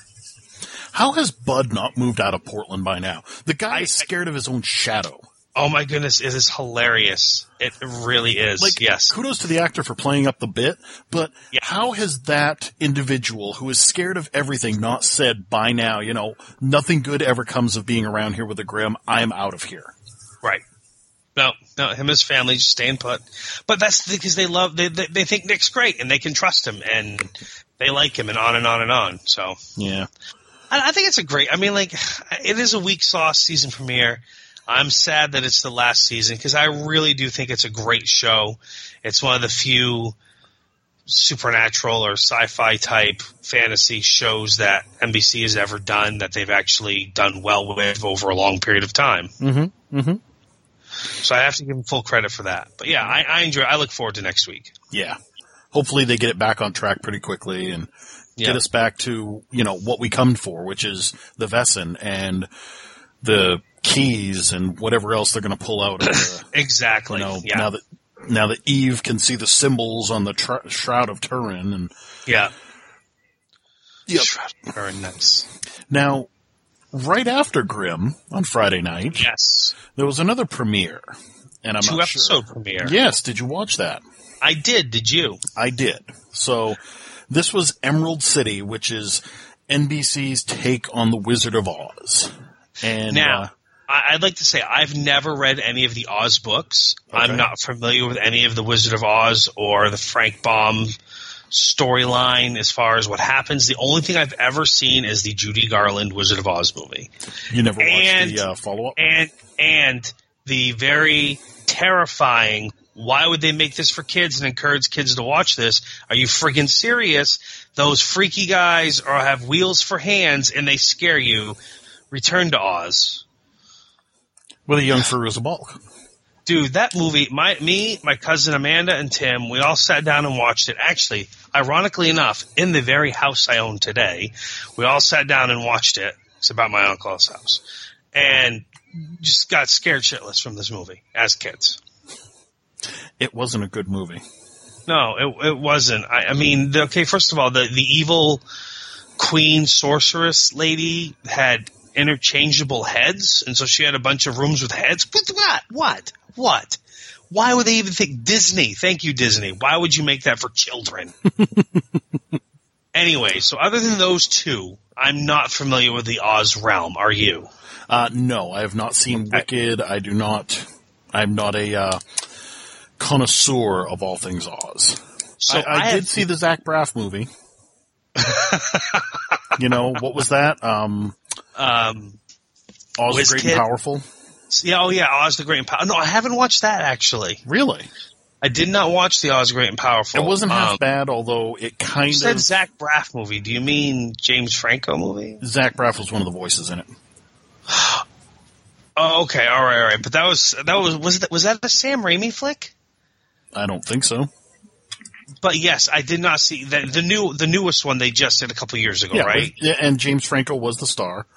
How has Bud not moved out of Portland by now? The guy is scared of his own shadow. Oh my goodness, it is hilarious. It really is. Like, yes. kudos to the actor for playing up the bit, but Yeah. how has that individual who is scared of everything not said by now, you know, nothing good ever comes of being around here with a Grimm, I'm out of here. Right. No, no, him and his family just staying put. But that's because they love, they, they, they think Nick's great and they can trust him and they like him and on and on and on. So Yeah. I, I think it's a great, I mean, like, it is a weak sauce season premiere. I'm sad that it's the last season because I really do think it's a great show. It's one of the few supernatural or sci-fi type fantasy shows that NBC has ever done that they've actually done well with over a long period of time. Mm-hmm. Mm-hmm. So I have to give them full credit for that. But yeah, I, I enjoy. I look forward to next week. Yeah. Hopefully they get it back on track pretty quickly and Yeah. get us back to, you know, what we come for, which is the Wesen and the keys and whatever else they're going to pull out of the, Exactly. you know, yeah. now that, now that Eve can see the symbols on the tr- Shroud of Turin and yeah. Yep. Very nice. now, right after Grimm on Friday night, Yes. there was another premiere. And I'm Two episode sure. premiere. Yes. Did you watch that? I did. Did you? I did. So this was Emerald City, which is NBC's take on the Wizard of Oz. And Now, uh, I'd like to say I've never read any of the Oz books. Okay. I'm not familiar with any of the Wizard of Oz or the Frank Baum storyline as far as what happens. The only thing I've ever seen is the Judy Garland Wizard of Oz movie. you never watched and- the uh, follow up. and and the very terrifying why would they make this for kids and encourage kids to watch this are you freaking serious those freaky guys are have wheels for hands and they scare you return to oz With a young Fairuza Balk. Dude that movie my me my cousin amanda and tim we all sat down and watched it actually ironically enough in the very house i own today we all sat down and watched it it's about my uncle's house and just got scared shitless from this movie as kids It wasn't a good movie. No, it, it wasn't. I, I mean, the, okay, first of all, the, the evil queen sorceress lady had interchangeable heads, and so she had a bunch of rooms with heads. What? What? What? What? Why would they even think Disney? Thank you, Disney. Why would you make that for children? anyway, so other than those two, I'm not familiar with the Oz realm. Are you? Uh, no, I have not seen Wicked. I do not. I'm not a uh, connoisseur of all things Oz. So I, I, have- did see the Zach Braff movie. you know what was that? Um, Um, Oz the Great Kid? and Powerful. Yeah, oh yeah, Oz the Great and Powerful. No, I haven't watched that actually. Really, I did not watch the Oz the Great and Powerful. it wasn't half Um, bad, although it kind of You said of. Zach Braff movie. Do you mean James Franco movie? Zach Braff was one of the voices in it. Oh, okay, all right, all right. But that was that was was that was that a Sam Raimi flick? I don't think so. But yes, I did not see the, the new the newest one they just did a couple years ago, Yeah, right? yeah, and James Franco was the star.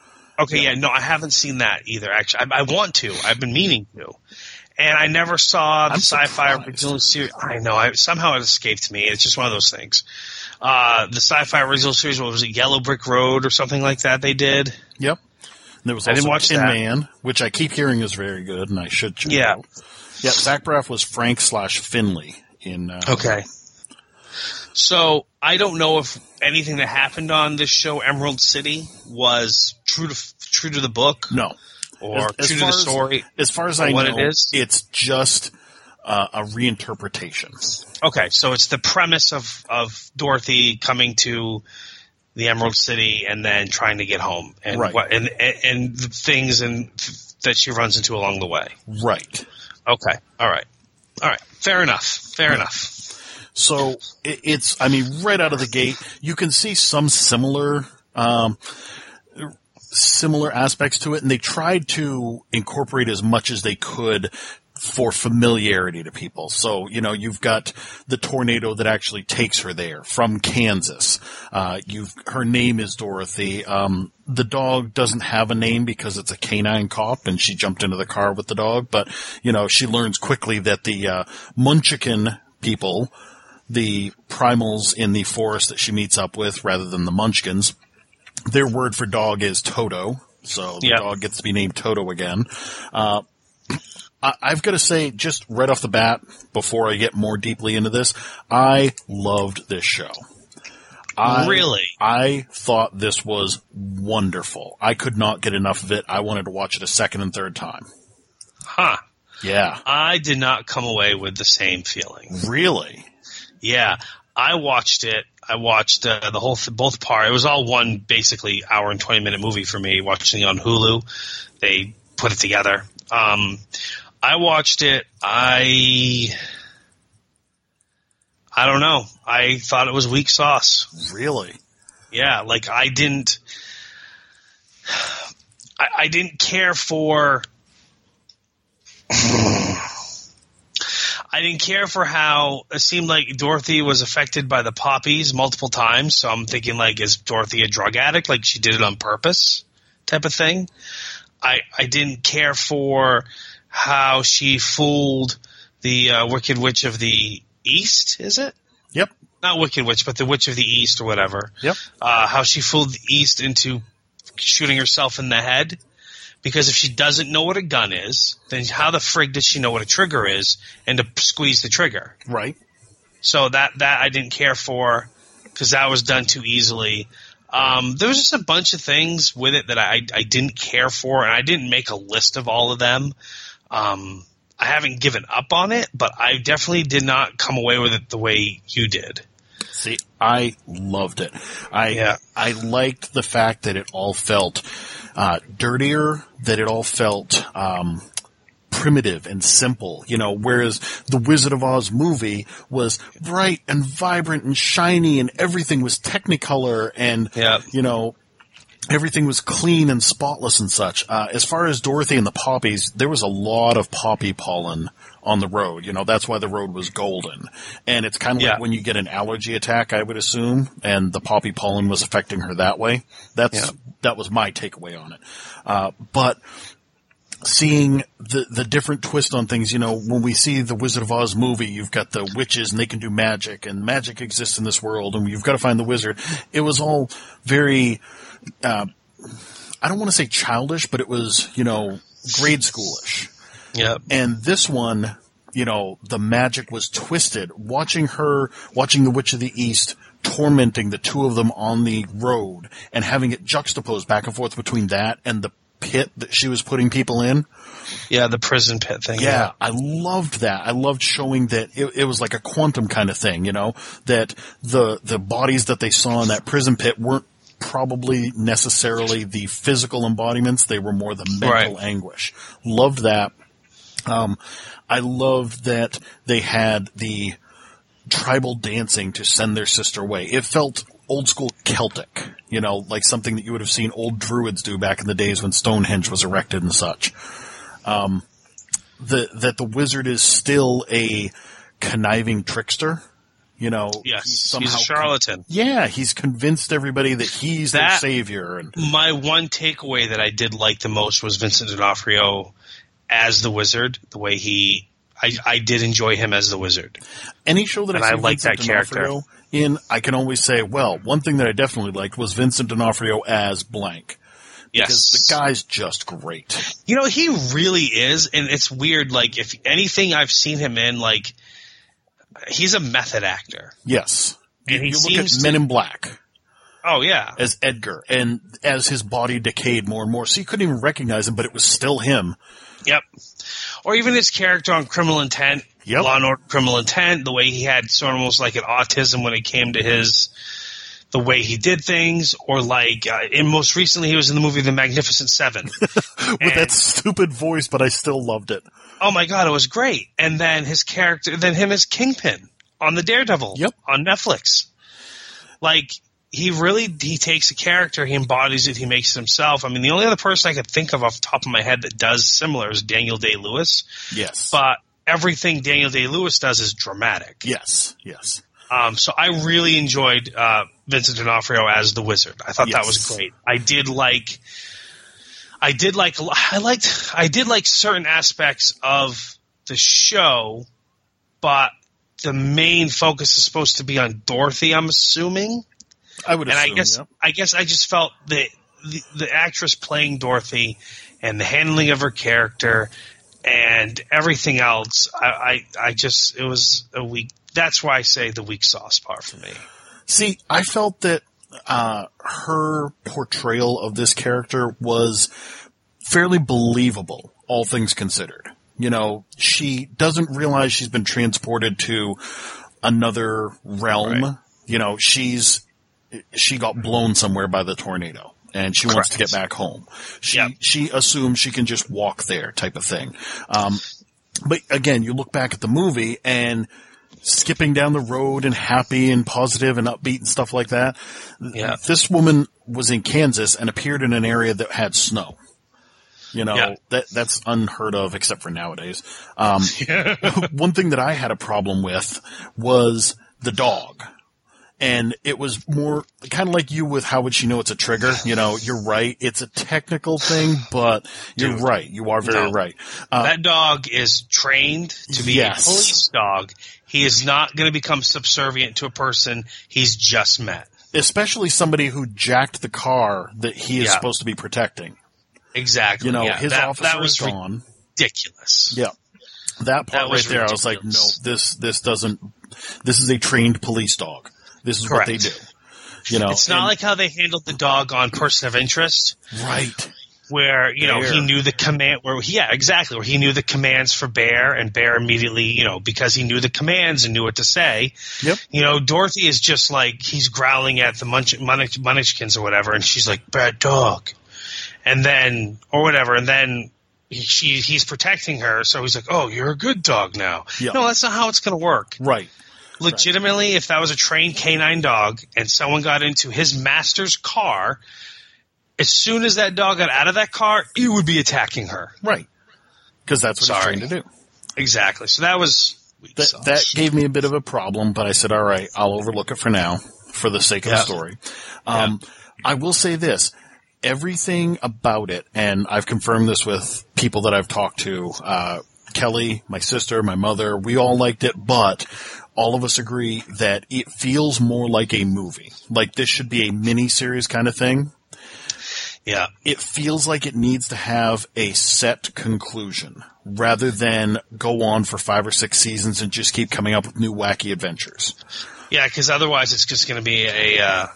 Okay, yeah. no, I haven't seen that either. Actually, I, I want to. I've been meaning to, and I never saw the I'm sci-fi surprised. original series. I know. I, somehow it escaped me. It's just one of those things. Uh, the sci-fi original series. What was it? Yellow Brick Road or something like that. They did. Yep. And there was I didn't watch Tin that. Man, which I keep hearing is very good, and I should check Yeah. out. Yeah, Zach Braff was Frank slash Finley in. Uh, Okay. So I don't know if anything that happened on this show, Emerald City, was true to true to the book No. or As- as true to the story. As far as I what know, it is? it's just uh, a reinterpretation. Okay, so it's the premise of of Dorothy coming to the Emerald City and then trying to get home, and Right. what and and, and things and that she runs into along the way. Right. Okay, all right, all right, fair enough, fair enough. So it, it's, I mean, right out of the gate, you can see some similar, um, similar aspects to it, and they tried to incorporate as much as they could for familiarity to people. So, you know, you've got the tornado that actually takes her there from Kansas. Uh, you've, her name is Dorothy. Um, the dog doesn't have a name because it's a canine cop and she jumped into the car with the dog, but, you know, she learns quickly that the, uh, Munchkin people, the primals in the forest that she meets up with rather than the munchkins. Their word for dog is Toto. So the Yeah. dog gets to be named Toto again. Uh, I, I've got to say, just right off the bat, before I get more deeply into this, I loved this show. I, Really? I thought this was wonderful. I could not get enough of it. I wanted to watch it a second and third time. Huh? Yeah. I did not come away with the same feeling. Really? Yeah, I watched it. I watched uh, the whole th- both part. It was all one basically hour and twenty minute movie for me. Watching it on Hulu, they put it together. Um, I watched it. I I don't know. I thought it was weak sauce. Really? Yeah, like I didn't. I, I didn't care for. I didn't care for how it seemed like Dorothy was affected by the poppies multiple times. So I'm thinking, like, is Dorothy a drug addict? Like she did it on purpose, type of thing. I I didn't care for how she fooled the uh, Wicked Witch of the East. Is it? Yep. Not Wicked Witch, but the Witch of the East or whatever. Yep. Uh, how she fooled the East into shooting herself in the head. Because if she doesn't know what a gun is, then how the frig does she know what a trigger is and to squeeze the trigger? Right. So that that I didn't care for because that was done too easily. Um, there was just a bunch of things with it that I I didn't care for, and I didn't make a list of all of them. Um, I haven't given up on it, but I definitely did not come away with it the way you did. See, I loved it. I Yeah. I liked the fact that it all felt uh, dirtier, that it all felt um, primitive and simple. You know, whereas the Wizard of Oz movie was bright and vibrant and shiny, and everything was Technicolor, and Yeah. you know. Everything was clean and spotless and such. Uh, as far as Dorothy and the poppies, there was a lot of poppy pollen on the road. You know, that's why the road was golden. And it's kind of Yeah. like when you get an allergy attack, I would assume, and the poppy pollen was affecting her that way. That's, Yeah. that was my takeaway on it. Uh, but seeing the, the different twist on things, you know, when we see the Wizard of Oz movie, you've got the witches and they can do magic and magic exists in this world and you've got to find the wizard. It was all very, uh, I don't want to say childish, but it was, you know, grade schoolish. Yep. And this one, you know, the magic was twisted. Watching her, watching the Witch of the East tormenting the two of them on the road and having it juxtaposed back and forth between that and the pit that she was putting people in. Yeah, the prison pit thing. Yeah, I loved that. I loved showing that it, it was like a quantum kind of thing, you know, that the, the bodies that they saw in that prison pit weren't probably necessarily the physical embodiments. They were more the mental Right. anguish. Loved that. Um, I loved that they had the tribal dancing to send their sister away. It felt old school Celtic, you know, like something that you would have seen old druids do back in the days when Stonehenge was erected and such. Um, the, that the wizard is still a conniving trickster, you know. Yes. He's a charlatan. yeah, he's convinced everybody that he's their savior and My one takeaway that I did like the most was Vincent D'Onofrio as the wizard. The way he, I, I did enjoy him as the wizard. any show that And I I like that character. D'Onofrio in, I can always say, well, one thing that I definitely liked was Vincent D'Onofrio as blank. Because Yes, the guy's just great. You know, he really is, and it's weird. Like, if anything I've seen him in, like, he's a method actor. Yes. And you, look at Men to- in Black Oh yeah, as Edgar, and as his body decayed more and more, so you couldn't even recognize him, but it was still him. Yep. Or even his character on Criminal Intent, Yep. Law and Order Criminal Intent, the way he had sort of almost like an autism when it came to his the way he did things, or like, uh, and most recently he was in the movie The Magnificent Seven. With And- that stupid voice, but I still loved it. oh my god, it was great. And then his character, then him as Kingpin on the Daredevil Yep. on Netflix. Like he really he takes a character, he embodies it, he makes it himself. I mean, the only other person I could think of off the top of my head that does similar is Daniel Day Lewis, Yes. but everything Daniel Day Lewis does is dramatic. yes. Yes. Um, so I really enjoyed uh, Vincent D'Onofrio as the Wizard. I thought that was great. I did like, I did like, I liked, I did like certain aspects of the show, but the main focus is supposed to be on Dorothy. I'm assuming, I would and assume, I guess, yeah. I guess I just felt that the, the actress playing Dorothy and the handling of her character and everything else, I, I, I just, it was a weak. That's why I say the weak sauce part for me. See, I felt that uh, her portrayal of this character was fairly believable, all things considered. You know, she doesn't realize she's been transported to another realm. Right. You know, she's she got blown somewhere by the tornado and she wants to get back home. She Yep. she assumes she can just walk there type of thing. Um, but again, you look back at the movie and skipping down the road and happy and positive and upbeat and stuff like that. Yeah. This woman was in Kansas and appeared in an area that had snow. You know, Yeah. that, that's unheard of except for nowadays. Um, one thing that I had a problem with was the dog. And it was more kind of like you with how would she know it's a trigger? You know, you're right. It's a technical thing, but you're Dude, right. You are very no. right. Uh, that dog is trained to be Yes. a police dog. He is not going to become subservient to a person he's just met. especially somebody who jacked the car that he is Yeah. supposed to be protecting. Exactly. You know, yeah, his that, officer that was is gone. ridiculous. Yeah. That part That right there, I was like, no, this, this doesn't, this is a trained police dog. This is what they do. Correct. You know, It's not and- like how they handled the dog on Person of Interest, right. where you know Bear. he knew the command. Where yeah, exactly. Where he knew the commands for Bear, and Bear immediately, you know, because he knew the commands and knew what to say. Yep. You know, Dorothy is just like he's growling at the munch, munch, munchkins or whatever, and she's like, "Bad dog," and then or whatever, and then he, she he's protecting her, so he's like, "Oh, you're a good dog now." Yeah. No, that's not how it's going to work. Right. Legitimately, if that was a trained canine dog and someone got into his master's car, as soon as that dog got out of that car, he would be attacking her. Right. Cause that's what Sorry. he's trained to do. Exactly. So that was That, that gave me a bit of a problem, but I said, all right, I'll overlook it for now for the sake of Yeah. the story. Um, I will say this. Everything about it, and I've confirmed this with people that I've talked to, uh, Kelly, my sister, my mother, we all liked it, but all of us agree that it feels more like a movie. Like this should be a mini series kind of thing. yeah. It feels like it needs to have a set conclusion rather than go on for five or six seasons and just keep coming up with new wacky adventures. Yeah, because otherwise it's just going to be a, uh,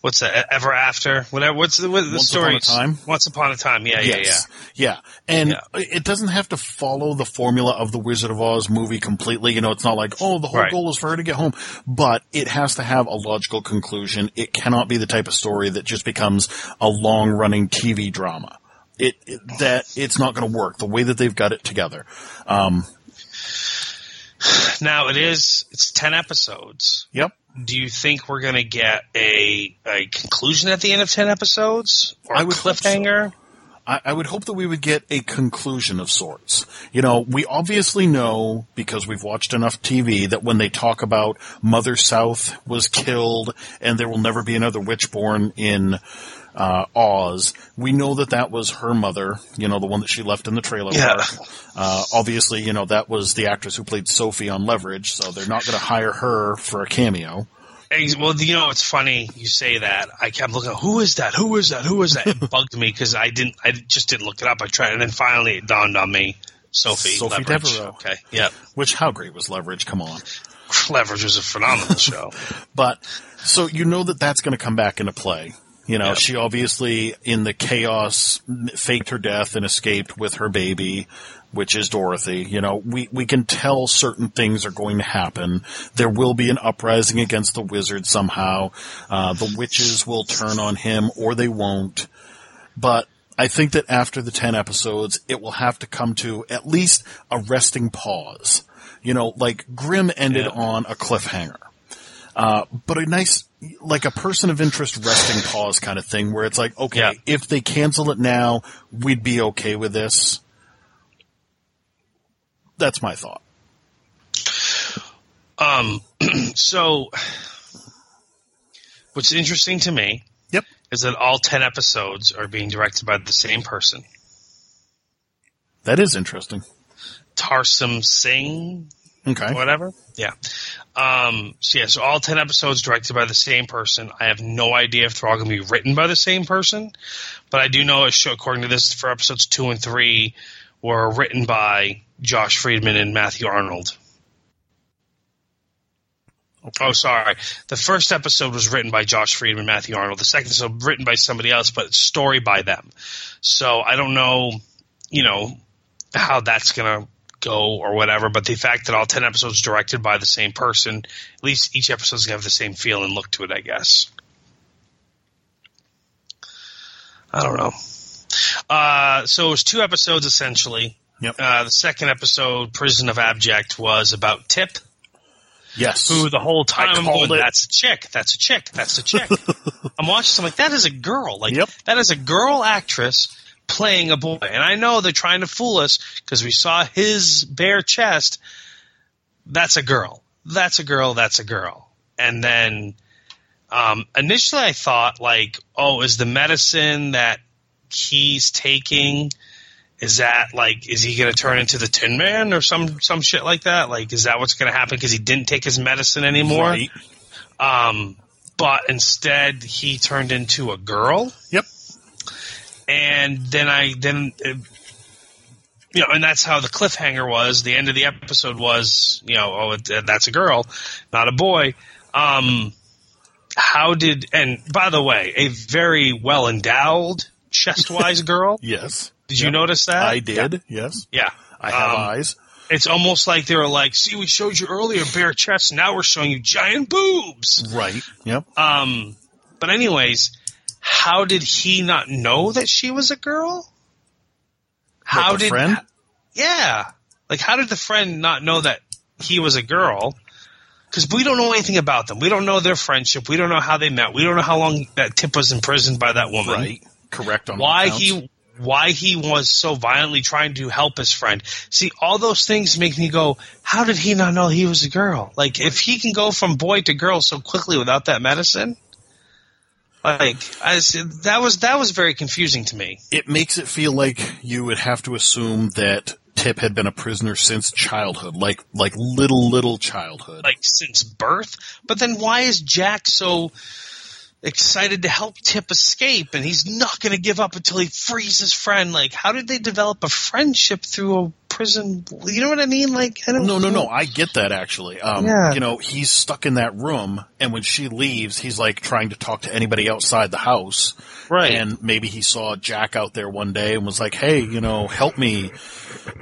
what's that, Ever After? Whatever, what's the, what, the Once story? Upon a Time? Once Upon a Time, yeah, Yes. Yeah. Yeah. And Yeah. it doesn't have to follow the formula of the Wizard of Oz movie completely. You know, it's not like, oh, the whole Right. goal is for her to get home. But it has to have a logical conclusion. It cannot be the type of story that just becomes a long running TV drama. It, it that it's not going to work the way that they've got it together. Um. Now it is, it's 10 episodes. yep. Do you think we're going to get a, a conclusion at the end of 10 episodes? Or I a would so. cliffhanger? I, I would hope that we would get a conclusion of sorts. You know, we obviously know because we've watched enough TV that when they talk about Mother South was killed and there will never be another witch born in uh, Oz, we know that that was her mother. You know, the one that she left in the trailer Yeah. park. Uh, obviously, you know that was the actress who played Sophie on Leverage, so they're not going to hire her for a cameo. Well, you know, it's funny you say that. I kept looking. Who is that? Who is that? Who is that? It bugged me because I didn't. I just didn't look it up. I tried, and then finally it dawned on me. Sophie. Sophie Leverage. Devereaux. Okay. Yep. Which how great was Leverage? Come on. Leverage was a phenomenal show. But so you know that that's going to come back into play. You know, Yeah. she obviously in the chaos faked her death and escaped with her baby, which is Dorothy. You know, we we can tell certain things are going to happen. There will be an uprising against the wizard somehow. Uh, the witches will turn on him or they won't. But I think that after the 10 episodes, it will have to come to at least a resting pause. You know, like Grimm ended Yeah. on a cliffhanger. Uh, but a nice, like a person of interest resting pause kind of thing where it's like, okay, Yeah. if they cancel it now, we'd be okay with this. That's my thought. Um. so, what's interesting to me Yep. is that all ten episodes are being directed by the same person, That is interesting. Tarsem Singh. Okay. whatever. Yeah. Um, so yeah, so all 10 episodes directed by the same person. I have no idea if they're all going to be written by the same person, but I do know, a show, according to this, for episodes two and three were written by Josh Friedman and Matthew Arnold. Oh, sorry. The first episode was written by Josh Friedman, and Matthew Arnold. The second episode written by somebody else, but story by them. So I don't know, you know, how that's going to go or whatever, but the fact that all 10 episodes directed by the same person, at least each episode's going to have the same feel and look to it, I guess. I don't know. Uh, so it was two episodes essentially. Yep. Uh, the second episode, Prison of Abject, was about Tip, Yes. who the whole time I'm going, it. that's a chick, that's a chick, that's a chick. I'm watching, I'm like, that is a girl. Like, Yep. that is a girl actress playing a boy. And I know they're trying to fool us because we saw his bare chest. That's a girl. That's a girl. That's a girl. And then, um, initially I thought like, oh, is the medicine that he's taking, is that like, is he going to turn into the Tin Man or some, some shit like that? Like, is that what's going to happen because he didn't take his medicine anymore? Right. Um, but instead he turned into a girl Yep. And then I then uh, you know, and that's how the cliffhanger was. The end of the episode was, you know, oh, it, that's a girl, not a boy. Um, how did? And by the way, a very well endowed chest-wise girl. Yes. Did you notice that? I did. Yes. Yeah, I have Um, eyes. It's almost like they were like, "See, we showed you earlier bare chest. Now we're showing you giant boobs." Right. Yep. Um, but anyways, how did he not know that she was a girl? How Like the did friend? Yeah, like how did the friend not know that he was a girl? Because we don't know anything about them. We don't know their friendship. We don't know how they met. We don't know how long that Tip was imprisoned by that woman. Right. Correct on Why he why he was so violently trying to help his friend. See, all those things make me go, how did he not know he was a girl? Like, if he can go from boy to girl so quickly without that medicine, like, I that was that was very confusing to me. it makes it feel like you would have to assume that Tip had been a prisoner since childhood, like like little little childhood. Like since birth, but then why is Jack so excited to help Tip escape, and he's not going to give up until he frees his friend? Like, how did they develop a friendship through a prison? You know what I mean? Like, I don't no, no, no. I get that actually. Um, Yeah. You know, he's stuck in that room, and when she leaves, he's like trying to talk to anybody outside the house. Right. And maybe he saw Jack out there one day and was like, "Hey, you know, help me."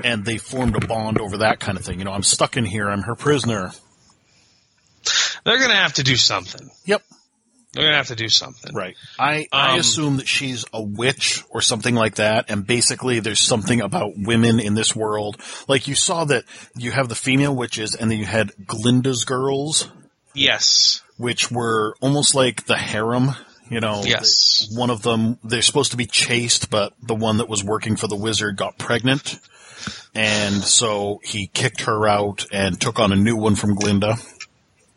And they formed a bond over that kind of thing. You know, I'm stuck in here. I'm her prisoner. They're going to have to do something. Yep. They're going to have to do something. Right. I, I Um, assume that she's a witch or something like that, and basically there's something about women in this world. Like you saw that you have the female witches, and then you had Glinda's girls, Yes. which were almost like the harem. You know, Yes. one of them they're supposed to be chaste, but the one that was working for the wizard got pregnant, and so he kicked her out and took on a new one from Glinda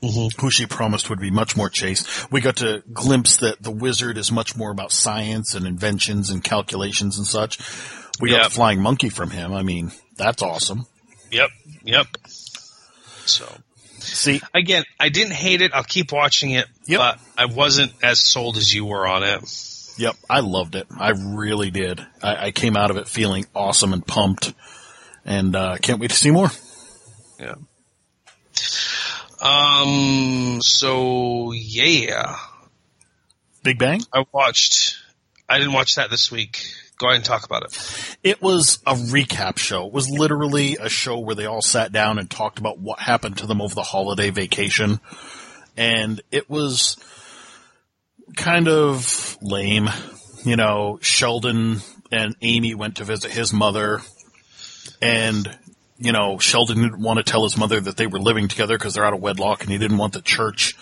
who she promised would be much more chaste. We got to glimpse that the wizard is much more about science and inventions and calculations and such. We got Yep. a flying monkey from him. I mean, that's awesome. Yep. Yep. So See, again, I didn't hate it. I'll keep watching it, Yep. but I wasn't as sold as you were on it. yep, I loved it. I really did. I, I came out of it feeling awesome and pumped, and uh, can't wait to see more. Yeah. Um. So yeah, Big Bang. I watched. I didn't watch that this week. Go ahead and talk about it. It was a recap show. It was literally a show where they all sat down and talked about what happened to them over the holiday vacation. And it was kind of lame. You know, Sheldon and Amy went to visit his mother and you know, Sheldon didn't want to tell his mother that they were living together because they're out of wedlock and he didn't want the church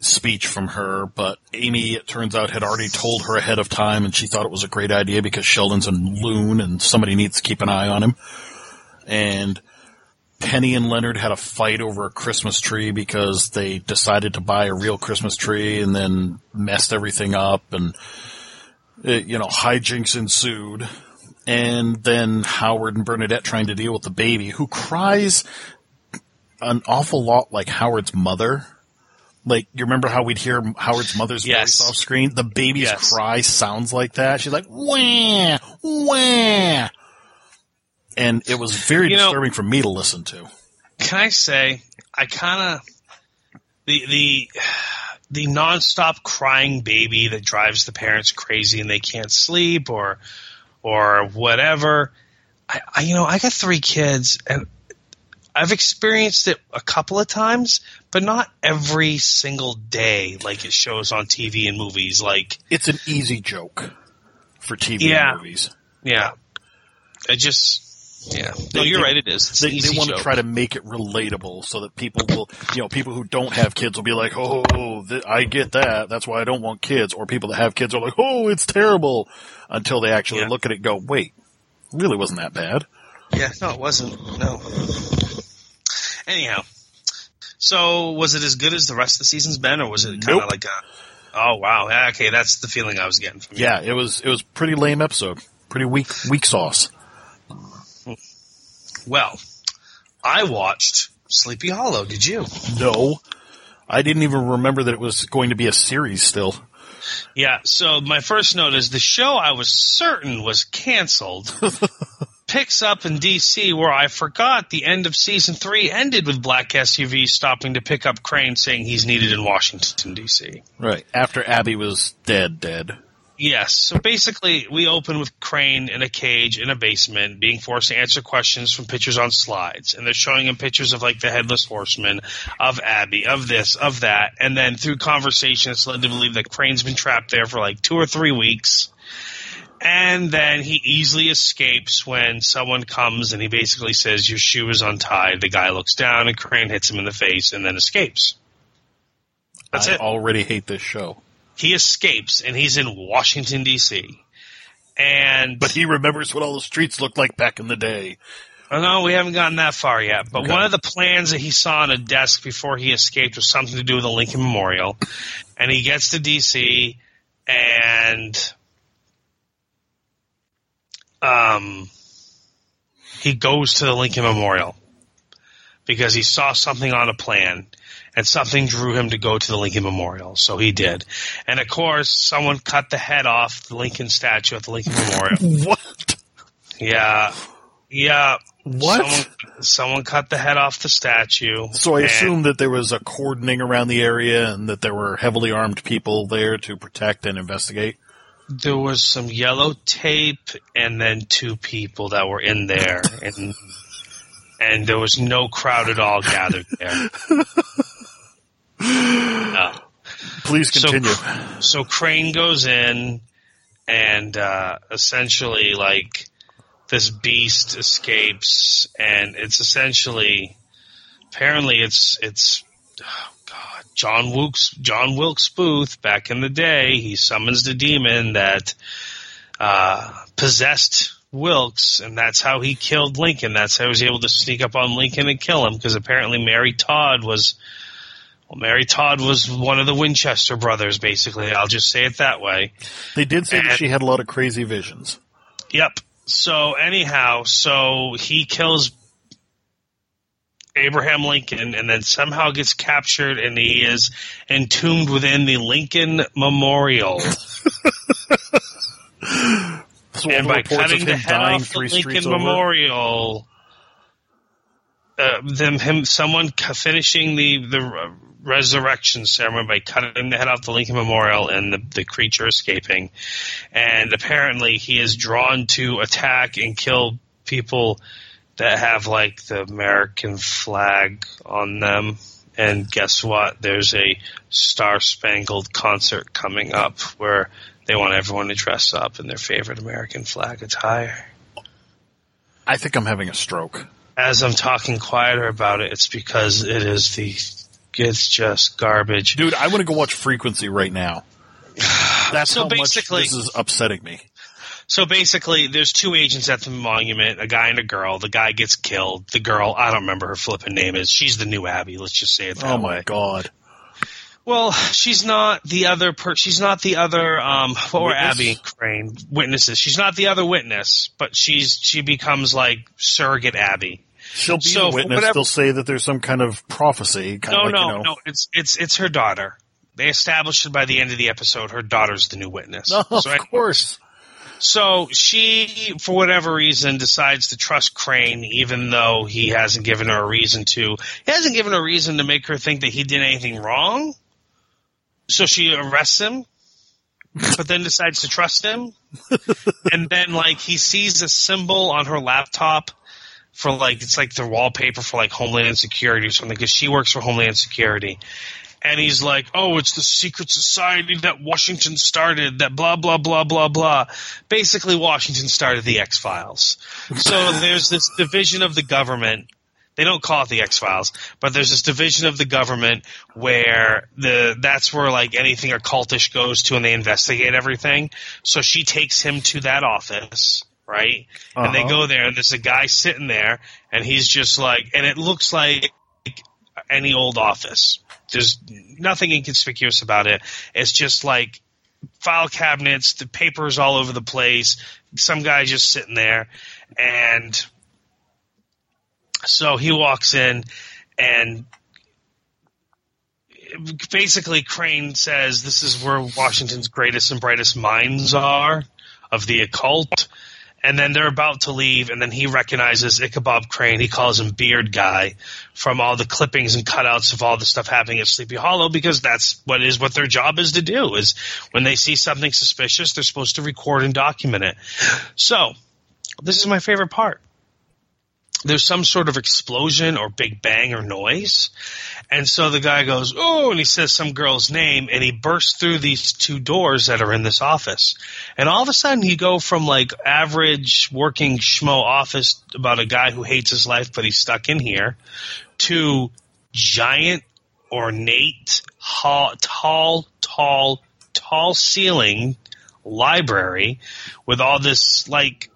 speech from her, but Amy, it turns out, had already told her ahead of time and she thought it was a great idea because Sheldon's a loon and somebody needs to keep an eye on him. And Penny and Leonard had a fight over a Christmas tree because they decided to buy a real Christmas tree and then messed everything up and, it, you know, hijinks ensued. And then Howard and Bernadette trying to deal with the baby who cries an awful lot like Howard's mother. Like, you remember how we'd hear Howard's mother's Yes. voice off screen? The baby's Yes. cry sounds like that. She's like, wah, wah. And it was very You know- disturbing for me to listen to. Can I say I kind of the the the nonstop crying baby that drives the parents crazy and they can't sleep or or whatever. I, I you know I got three kids and I've experienced it a couple of times, but not every single day like it shows on TV and movies. Like It's an easy joke for TV Yeah. and movies. yeah, it just Yeah. No, you're they- right. It is. It's They, they want to try to make it relatable so that people will, you know, people who don't have kids will be like, oh, th- I get that. That's why I don't want kids. Or people that have kids are like, oh, it's terrible. Until they actually Yeah. look at it and go, wait, really wasn't that bad. Yeah, no, it wasn't. No. Anyhow, so was it as good as the rest of the season's been, or was it kind of Nope. like a? Oh wow, okay, that's the feeling I was getting from you. Yeah, it was, it was pretty lame episode. Pretty weak, weak sauce. Well, I watched Sleepy Hollow. Did you? No. I didn't even remember that it was going to be a series still. Yeah. So my first note is the show I was certain was canceled. picks up in DC where I forgot the end of season three ended with Black SUV stopping to pick up Crane saying he's needed in Washington DC. Right. After Abby was dead, dead. Yes. So basically, we open with Crane in a cage in a basement, being forced to answer questions from pictures on slides, and they're showing him pictures of like the headless horseman, of Abby, of this, of that, and then through conversation, it's led to believe that Crane's been trapped there for like two or three weeks. And then he easily escapes when someone comes and he basically says, Your shoe is untied. The guy looks down and Crane hits him in the face and then escapes. That's I it already hate this show. He escapes and he's in Washington D.C. And But he remembers what all the streets looked like back in the day. oh, no, we haven't gotten that far yet. But Okay. one of the plans that he saw on a desk before he escaped was something to do with the Lincoln Memorial. And he gets to D.C. and um, he goes to the Lincoln Memorial because he saw something on a plan and something drew him to go to the Lincoln Memorial. So he did. And of course, someone cut the head off the Lincoln statue at the Lincoln Memorial. What? Yeah. Yeah. What? Someone, someone cut the head off the statue. So I and assume that there was a cordoning around the area and that there were heavily armed people there to protect and investigate. there was some yellow tape and then two people that were in there and and there was no crowd at all gathered there. No. Please So- continue. So Crane goes in and uh, essentially like this beast escapes and it's essentially apparently it's it's oh god John Wilkes John Wilkes Booth back in the day he summons the demon that uh, possessed Wilkes and that's how he killed Lincoln that's how he was able to sneak up on Lincoln and kill him because apparently Mary Todd was well, Mary Todd was one of the Winchester brothers, basically. I'll just say it that way. They did say that she had a lot of crazy visions. Yep. So anyhow, so he kills Abraham Lincoln and then somehow gets captured and he is entombed within the Lincoln Memorial. And by cutting the head dying off the Lincoln. Memorial, uh, them him someone finishing the the resurrection ceremony by cutting the head off the Lincoln Memorial and the the creature escaping, and apparently he is drawn to attack and kill people that have like the American flag on them. And guess what? There's a Star Spangled concert coming up where they want everyone to dress up in their favorite American flag attire. I think I'm having a stroke. As I'm talking quieter about it, it's because it is the, it's just garbage. Dude, I want to go watch Frequency right now. That's So how much basically- this is upsetting me. So basically, there's two agents at the monument, a guy and a girl. The guy gets killed. The girl, I don't remember her flipping name is. She's the new Abby. Let's just say it that Oh my way. god. Well, she's not the other per. She's not the other. Um, what were Abby and Crane witnesses? She's not the other witness, but she's she becomes like surrogate Abby. She'll be So, a witness. whatever- They'll say that there's some kind of prophecy. Kind No, of like, no, you know, no. It's it's it's her daughter. They established it by the end of the episode. Her daughter's the new witness. No, of so, I- course. so she, for whatever reason, decides to trust Crane, even though he hasn't given her a reason to. He hasn't given her a reason to make her think that he did anything wrong. So she arrests him, but then decides to trust him. and then, like, he sees a symbol on her laptop for like it's like the wallpaper for like Homeland Security or something because she works for Homeland Security. and he's like, "Oh, it's the secret society that Washington started. That blah blah blah blah blah." Basically, Washington started the X Files. So there's this division of the government. They don't call it the X Files, but there's this division of the government where the that's where like anything occultish goes to, and they investigate everything. So she takes him to that office right? And they Uh-huh. go there, and there's a guy sitting there, and he's just like, and it looks like any old office. There's nothing inconspicuous about it. It's just like file cabinets, the papers all over the place, some guy just sitting there, and so he walks in, and basically Crane says this is where Washington's greatest and brightest minds are of the occult. And then they're about to leave, and then he recognizes Ichabod Crane. He calls him Beard Guy from all the clippings and cutouts of all the stuff happening at Sleepy Hollow because that's what is what their job is to do. Is when they see something suspicious, they're supposed to record and document it. So, this is my favorite part. There's some sort of explosion or big bang or noise, and so the guy goes, "Oh!" and he says some girl's name, and he bursts through these two doors that are in this office, and all of a sudden you go from like average working schmo office about a guy who hates his life but he's stuck in here, to giant, ornate, ha- tall, tall, tall ceiling library with all this like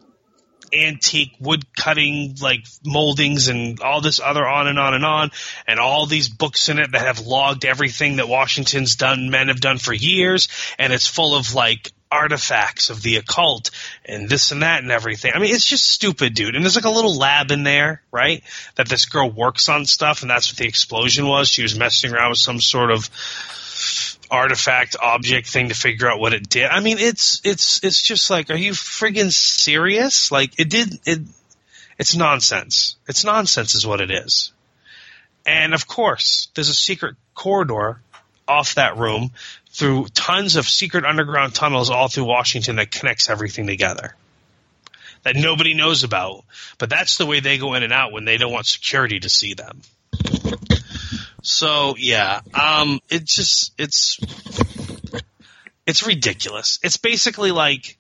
antique wood cutting like moldings and all this other on and on and on and all these books in it that have logged everything that Washington's done men have done for years and it's full of like artifacts of the occult and this and that and everything. I mean it's just stupid dude. And there's like a little lab in there, right? That this girl works on stuff and that's what the explosion was. She was messing around with some sort of artifact object thing to figure out what it did. I mean, it's it's it's just like, are you friggin' serious? Like it did it. It's nonsense. It's nonsense, is what it is. And of course, there's a secret corridor off that room through tons of secret underground tunnels all through Washington that connects everything together. That nobody knows about, but that's the way they go in and out when they don't want security to see them. So yeah, um, it just it's it's ridiculous. It's basically like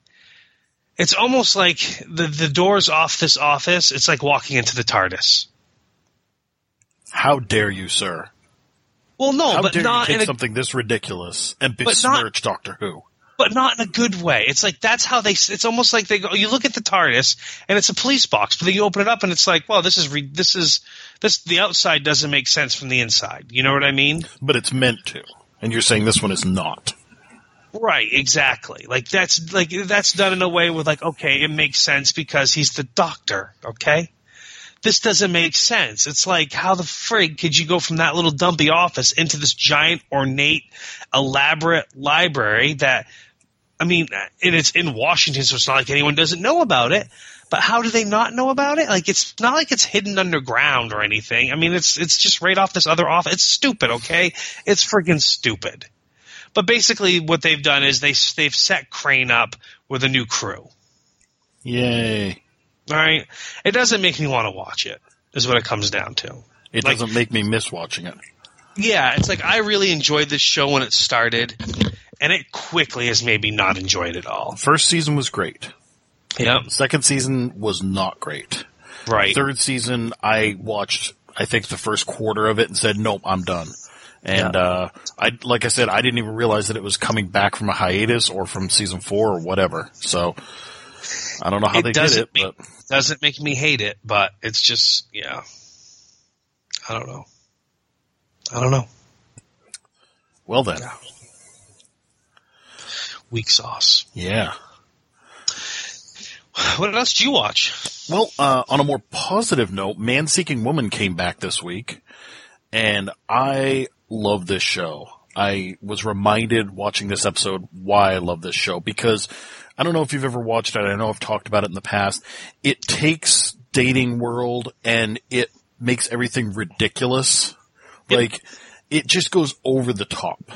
it's almost like the the doors off this office. It's like walking into the TARDIS. How dare you, sir? Well, no, How but dare you not take in a something this ridiculous and besmirch Doctor Who? But not in a good way. It's like that's how they. It's almost like they go. You look at the TARDIS and it's a police box, but then you open it up and it's like, well, this is re, this is this. The outside doesn't make sense from the inside. You know what I mean? But it's meant to. And you're saying this one is not. Right, exactly. Like that's like that's done in a way with like, okay, it makes sense because he's the doctor, okay? This doesn't make sense. It's like how the frig could you go from that little dumpy office into this giant, ornate, elaborate library that I mean, and it's in Washington, so it's not like anyone doesn't know about it. But how do they not know about it? Like it's not like it's hidden underground or anything. I mean, it's it's just right off this other office. It's stupid, okay? It's freaking stupid. But basically, what they've done is they they've set Crane up with a new crew. Yay. All right, it doesn't make me want to watch it. Is what it comes down to. It Like- doesn't make me miss watching it. Yeah, it's like I really enjoyed this show when it started, and it quickly has made me not enjoy it at all. First season was great. Yep. Second season was not great. Right. Third season, I watched, I think the first quarter of it and said, nope, I'm done. And, uh, I, like I said, I didn't even realize that it was coming back from a hiatus or from season four or whatever. So, I don't know how It they did it, make- but Doesn't make me hate it, but it's just yeah. I don't know. I don't know. well then. Weak sauce. Yeah. What else did you watch? Well, uh, on a more positive note, Man Seeking Woman came back this week, and I love this show. I was reminded watching this episode why I love this show because I don't know if you've ever watched it. I know I've talked about it in the past. It takes dating world and it makes everything ridiculous. Like it just goes over the top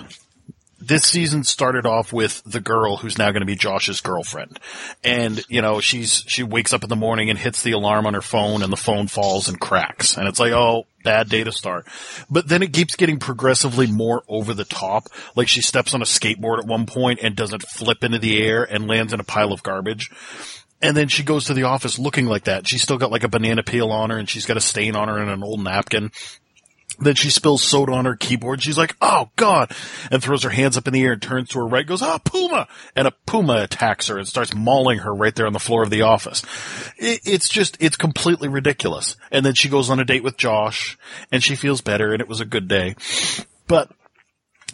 this season started off with the girl who's now going to be Josh's girlfriend. And, you know, she's, she wakes up in the morning and hits the alarm on her phone and the phone falls and cracks. And it's like, oh, bad day to start. But then it keeps getting progressively more over the top. Like she steps on a skateboard at one point and doesn't flip into the air and lands in a pile of garbage. And then she goes to the office looking like that. She's still got like a banana peel on her and she's got a stain on her and an old napkin. Then she spills soda on her keyboard. She's like, "Oh God!" and throws her hands up in the air and turns to her right, goes, "Ah, puma!" and a puma attacks her and starts mauling her right there on the floor of the office. It, it's just, it's completely ridiculous. And then she goes on a date with Josh, and she feels better, and it was a good day. But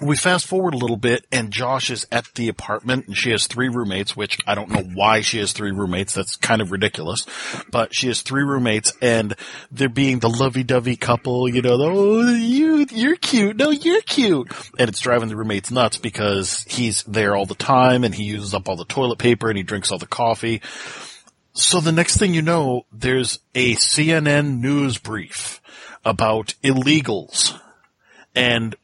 we fast forward a little bit and Josh is at the apartment and she has three roommates, which I don't know why she has three roommates. That's kind of ridiculous, but she has three roommates and they're being the lovey-dovey couple, you know, oh, you, you're cute. No, you're cute. And it's driving the roommates nuts because he's there all the time and he uses up all the toilet paper and he drinks all the coffee. So the next thing you know, there's a CNN news brief about illegals and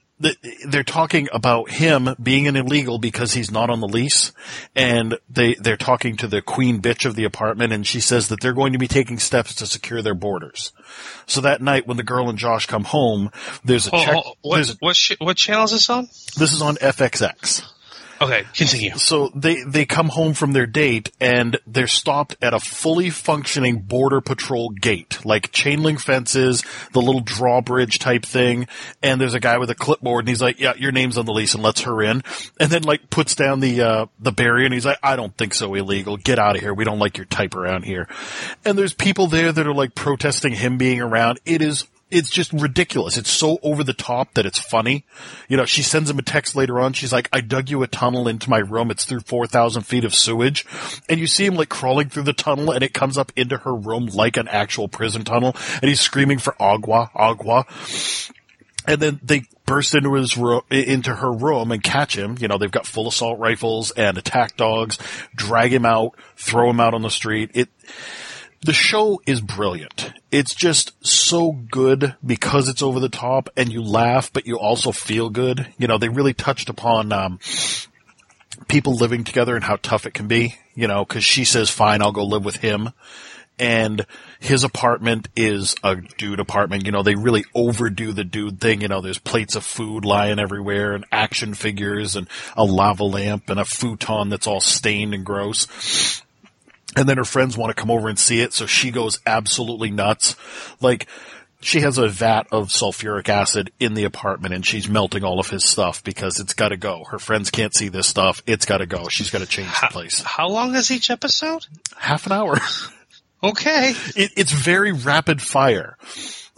they're talking about him being an illegal because he's not on the lease and they they're talking to the queen bitch of the apartment and she says that they're going to be taking steps to secure their borders. So that night when the girl and Josh come home, there's a Oh, check oh, what, there's a- what, sh- what channel is this on? this is on FXX. Okay, continue. So they, they come home from their date and they're stopped at a fully functioning border patrol gate, like chain link fences, the little drawbridge type thing. And there's a guy with a clipboard and he's like, yeah, your name's on the lease and lets her in. And then like puts down the, uh, the barrier and he's like, I don't think so illegal. Get out of here. We don't like your type around here. And there's people there that are like protesting him being around. It is it's just ridiculous. It's so over the top that it's funny. You know, she sends him a text later on. She's like, I dug you a tunnel into my room. It's through 4,000 feet of sewage. And you see him like crawling through the tunnel and it comes up into her room like an actual prison tunnel. And he's screaming for agua, agua. And then they burst into his room, into her room and catch him. You know, they've got full assault rifles and attack dogs, drag him out, throw him out on the street. It, the show is brilliant. It's just so good because it's over the top and you laugh, but you also feel good. You know, they really touched upon, um, people living together and how tough it can be, you know, cause she says, fine, I'll go live with him. And his apartment is a dude apartment. You know, they really overdo the dude thing. You know, there's plates of food lying everywhere and action figures and a lava lamp and a futon that's all stained and gross. And then her friends want to come over and see it, so she goes absolutely nuts. Like, she has a vat of sulfuric acid in the apartment and she's melting all of his stuff because it's gotta go. Her friends can't see this stuff. It's gotta go. She's gotta change the place. How long is each episode? Half an hour. Okay. it, it's very rapid fire.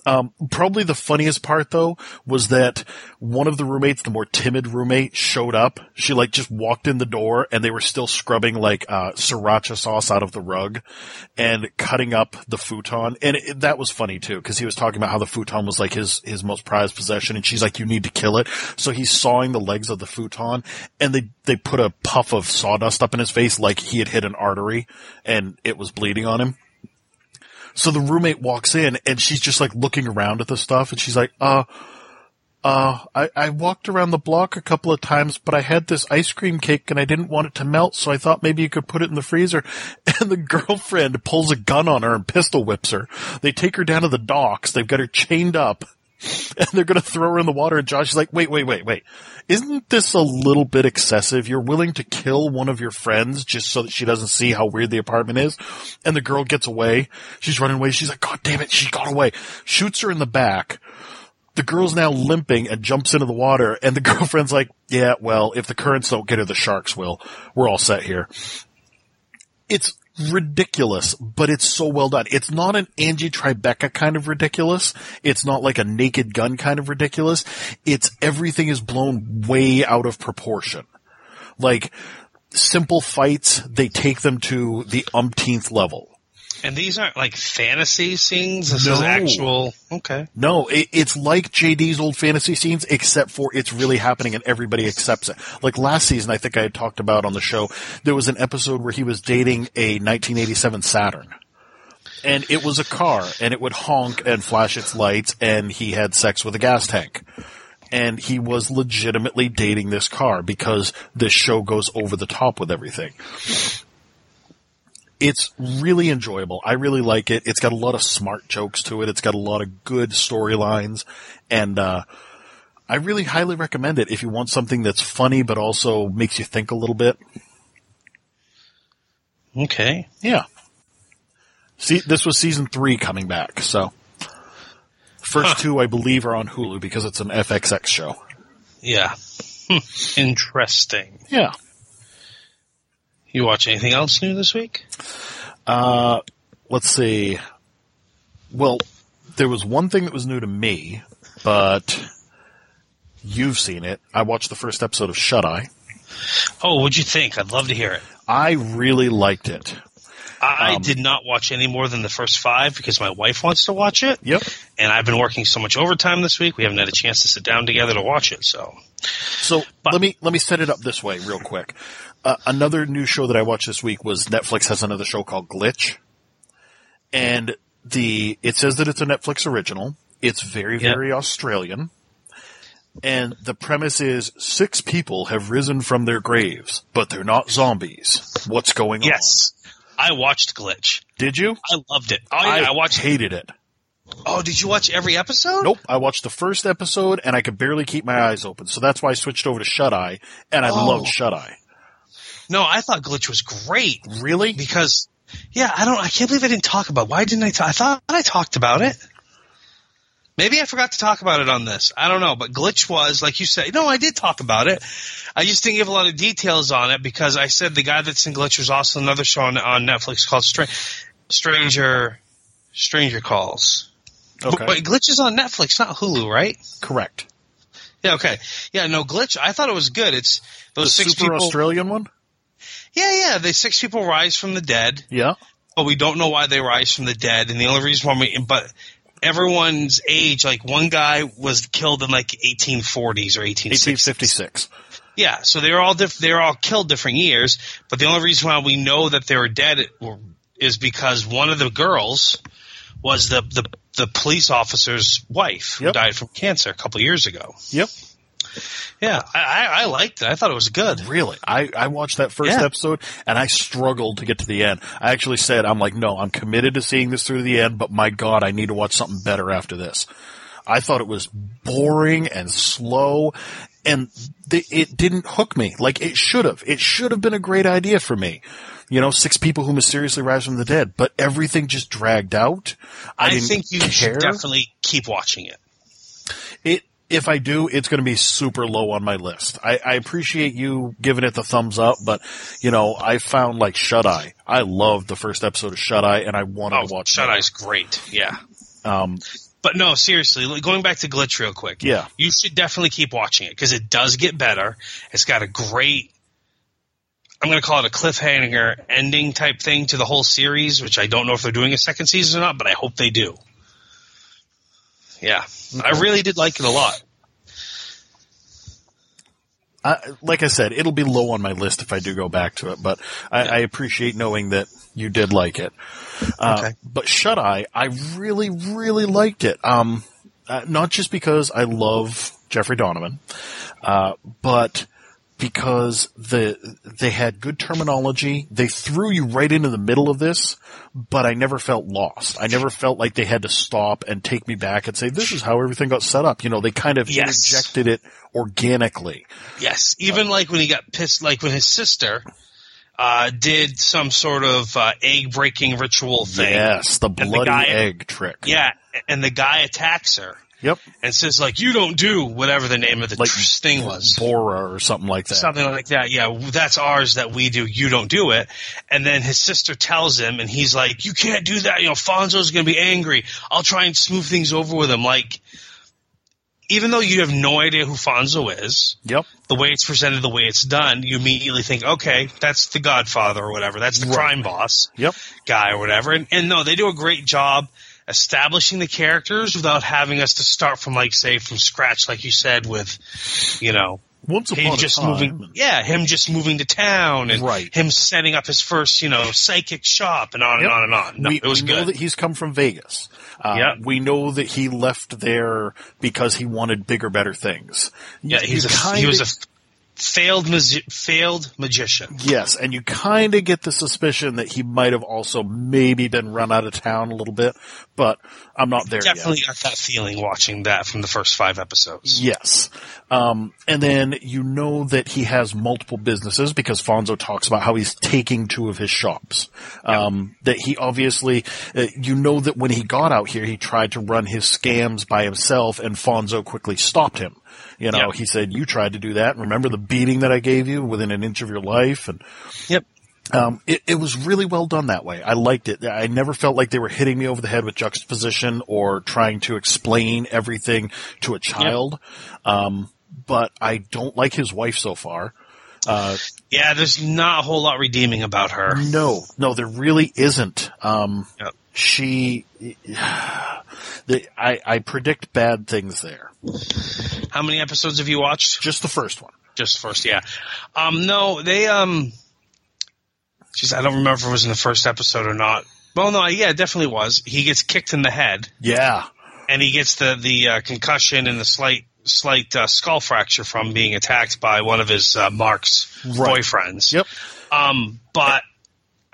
Um, probably the funniest part though was that one of the roommates, the more timid roommate, showed up. She like just walked in the door and they were still scrubbing like uh, sriracha sauce out of the rug and cutting up the futon. And it, that was funny too because he was talking about how the futon was like his his most prized possession. And she's like, "You need to kill it." So he's sawing the legs of the futon, and they they put a puff of sawdust up in his face like he had hit an artery and it was bleeding on him. So the roommate walks in and she's just like looking around at the stuff and she's like, uh, uh, I, I walked around the block a couple of times, but I had this ice cream cake and I didn't want it to melt, so I thought maybe you could put it in the freezer. And the girlfriend pulls a gun on her and pistol whips her. They take her down to the docks. They've got her chained up and they're going to throw her in the water. And Josh is like, wait, wait, wait, wait. Isn't this a little bit excessive? You're willing to kill one of your friends just so that she doesn't see how weird the apartment is. And the girl gets away. She's running away. She's like, God damn it. She got away. Shoots her in the back. The girl's now limping and jumps into the water. And the girlfriend's like, yeah, well, if the currents don't get her, the sharks will. We're all set here. It's ridiculous, but it's so well done. It's not an Angie Tribeca kind of ridiculous. It's not like a naked gun kind of ridiculous. It's everything is blown way out of proportion. Like simple fights, they take them to the umpteenth level. And these aren't like fantasy scenes. This is No. actual. Okay. No, it, it's like JD's old fantasy scenes, except for it's really happening and everybody accepts it. Like last season, I think I had talked about on the show, there was an episode where he was dating a 1987 Saturn. And it was a car, and it would honk and flash its lights, and he had sex with a gas tank. And he was legitimately dating this car because this show goes over the top with everything. It's really enjoyable. I really like it. It's got a lot of smart jokes to it. It's got a lot of good storylines, and uh, I really highly recommend it if you want something that's funny but also makes you think a little bit. Okay. Yeah. See, this was season three coming back, so first Huh. two I believe are on Hulu because it's an FXX show. Yeah. Interesting. Yeah. You watch anything else new this week? Uh, let's see. Well, there was one thing that was new to me, but you've seen it. I watched the first episode of Shut Eye. Oh, what'd you think? I'd love to hear it. I really liked it. I, Um, did not watch any more than the first five because my wife wants to watch it. Yep. And I've been working so much overtime this week, we haven't had a chance to sit down together to watch it. So, So But- let me let me set it up this way real quick. Uh, another new show that I watched this week was Netflix has another show called Glitch, and the it says that it's a Netflix original. It's very Yeah. very Australian, and the premise is six people have risen from their graves, but they're not zombies. What's going on? yes, I watched Glitch. Did you? I loved it. Oh, yeah, I, watched. hated it. Oh, did you watch every episode? Nope. I watched the first episode and I could barely keep my eyes open. So that's why I switched over to Shut Eye and I Oh. loved Shut Eye. No, I thought Glitch was great Really? because, yeah, I don't, I can't believe I didn't talk about. it. Why didn't I? talk? I thought I talked about it. Maybe I forgot to talk about it on this. I don't know, but Glitch was like you said. No, I did talk about it. I just didn't give a lot of details on it because I said the guy that's in Glitch was also another show on, on Netflix called Stra- Stranger Stranger Calls. Okay. But, wait, Glitch is on Netflix, not Hulu, right? Correct. Yeah, okay. Yeah, no, Glitch. I thought it was good. It's The those six super people. Australian one? Yeah, yeah. The six people rise from the dead. Yeah. but we don't know why they rise from the dead. And the only reason why we, but everyone's age, like one guy was killed in like 1840s or 1860s. 1856. Yeah, so they're all diff- they're all killed different years. But the only reason why we know that they were dead is because one of the girls was the the, the police officer's wife who Yep. died from cancer a couple years ago. Yep. Yeah, I, I, I liked it. I thought it was good. Really? I, I watched that first Yeah. episode and I struggled to get to the end. I actually said, I'm like, no, I'm committed to seeing this through the end, but my God, I need to watch something better after this. I thought it was boring and slow and th- it didn't hook me like it should have. It should have been a great idea for me. You know, six people who mysteriously rise from the dead, but everything just dragged out. I, I, think you care. should definitely keep watching it. If I do, it's going to be super low on my list. I, I appreciate you giving it the thumbs up, but you know, I found like Shut Eye. I loved the first episode of Shut Eye, and I wanted Oh, to watch. Shut. Eye's great. Yeah. Um, But no, seriously, going back to Glitch real quick. Yeah. You should definitely keep watching it because it does get better. It's got a great, I'm going to call it a cliffhanger ending type thing to the whole series, which I don't know if they're doing a second season or not, but I hope they do. Yeah. I really did like it a lot. I, like I said, it'll be low on my list if I do go back to it, but I, I appreciate knowing that you did like it. Uh, Okay. But Shut Eye, I really, really liked it. Um, uh, not just because I love Jeffrey Donovan, uh, but because the they had good terminology. They threw you right into the middle of this, but I never felt lost. I never felt like they had to stop and take me back and say, "This is how everything got set up." You know, they kind of Yes. interjected it organically. Yes. Even like when he got pissed, like when his sister, uh, did some sort of, uh, egg breaking ritual thing. Yes, the the bloody guy- egg trick. Yeah. And the guy attacks her. Yep. and says like you don't do whatever the name of the Like tr- thing was Bora or something like that. something like that yeah that's ours that we do you don't do it and then his sister tells him and he's like you can't do that you know Fonzo's going to be angry I'll try and smooth things over with him like even though you have no idea who Fonzo is Yep. the way it's presented the way it's done you immediately think okay that's the godfather or whatever that's the Right. crime boss Yep. guy or whatever. And, and no, they do a great job establishing the characters without having us to start from like say from scratch, like you said, with you know Once upon him just time. moving, yeah, him just moving to town and Right. him setting up his first you know psychic shop and on Yep. and on and on. No, we, it was we know good. that he's come from Vegas. Uh, Yep. We know that he left there because he wanted bigger, better things. yeah, You he's a, kinda- he was a failed magi- failed magician. Yes, and you kind of get the suspicion that he might have also maybe been run out of town a little bit, but I'm not there Definitely yet. got that feeling watching that from the first five episodes. Yes. Um, and then you know that he has multiple businesses because Fonzo talks about how he's taking two of his shops. Um, that he obviously, uh, you know that when he got out here, he tried to run his scams by himself and Fonzo quickly stopped him. You know, Yep. he said, you tried to do that. Remember the beating that I gave you within an inch of your life? And Yep. um, it, it was really well done that way. I liked it. I never felt like they were hitting me over the head with juxtaposition or trying to explain everything to a child. Um, but I don't like his wife so far. Yeah, there's not a whole lot redeeming about her. No, no, there really isn't. Um, Yep. She, the, I, I predict bad things there. How many episodes have you watched? Just the first one. Just first, yeah. Um, no, they um, geez, I don't remember if it was in the first episode or not. Well, no, yeah, it definitely was. He gets kicked in the head, Yeah. and he gets the the uh, concussion and the slight slight uh, skull fracture from being attacked by one of his uh, Mark's Right. boyfriends. Yep. Um, but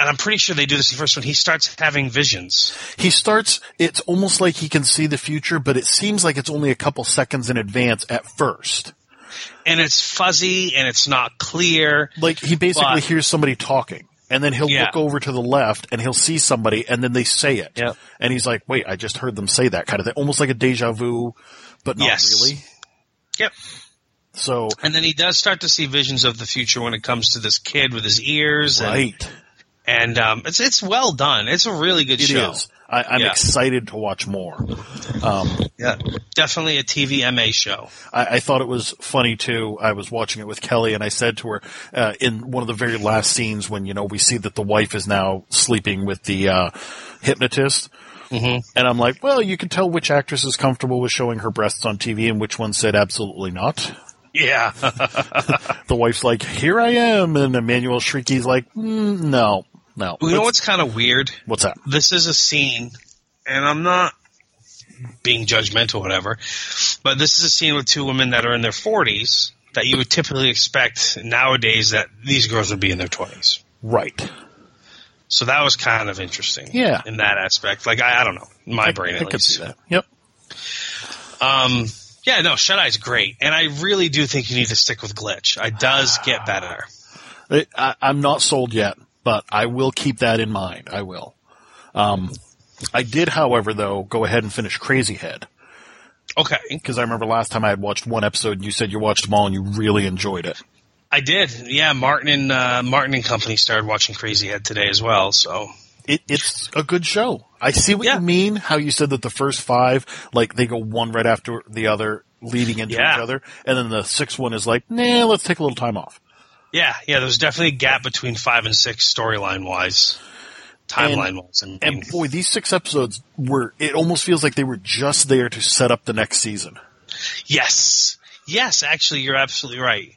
and I'm pretty sure they do this in the first one. He starts having visions. He starts, it's almost like he can see the future, but it seems like it's only a couple seconds in advance at first. and it's fuzzy and it's not clear. Like he basically But- hears somebody talking, and then he'll Yeah. look over to the left, and he'll see somebody, and then they say it, Yep. and he's like, "Wait, I just heard them say that," kind of thing, almost like a deja vu, but not Yes. really. Yep. So And then he does start to see visions of the future when it comes to this kid with his ears, right, and um, it's it's well done. It's a really good it is. show. I, I'm Yeah. excited to watch more. Um, Yeah, definitely a TVMA show. I, I thought it was funny too. I was watching it with Kelly, and I said to her uh, in one of the very last scenes when you know we see that the wife is now sleeping with the uh, hypnotist. Mhm. And I'm like, well, you can tell which actress is comfortable with showing her breasts on TV and which one said absolutely not. Yeah, The wife's like, here I am. And Emmanuelle Chriqui's like, mm, no, no. you know what's kind of weird? what's that? This is a scene, and I'm not being judgmental, or whatever, but this is a scene with two women that are in their 40s that you would typically expect nowadays that these girls would be in their 20s. Right. So that was kind of interesting. Yeah. In that aspect. Like, I, I don't know. In my brain, I, at I could least. see that. Yep. Um, yeah, no, Shut Eye's great. And I really do think you need to stick with Glitch. It does get better. I, I, I'm not sold yet, but I will keep that in mind. I will. Um, I did, however, though, go ahead and finish Crazy Head. Okay. because I remember last time I had watched one episode and you said you watched them all and you really enjoyed it. I did. Yeah, Martin and, uh, Martin and company started watching Crazy Head today as well. So, It, it's a good show. I see what Yeah. you mean. How you said that the first five, like they go one right after the other, leading into Yeah. each other, and then the sixth one is like, nah, let's take a little time off. Yeah, yeah, there's definitely a gap between five and six storyline wise, timeline wise. I mean, And boy, these six episodes were. It almost feels like they were just there to set up the next season. yes. Yes, actually, you're absolutely right.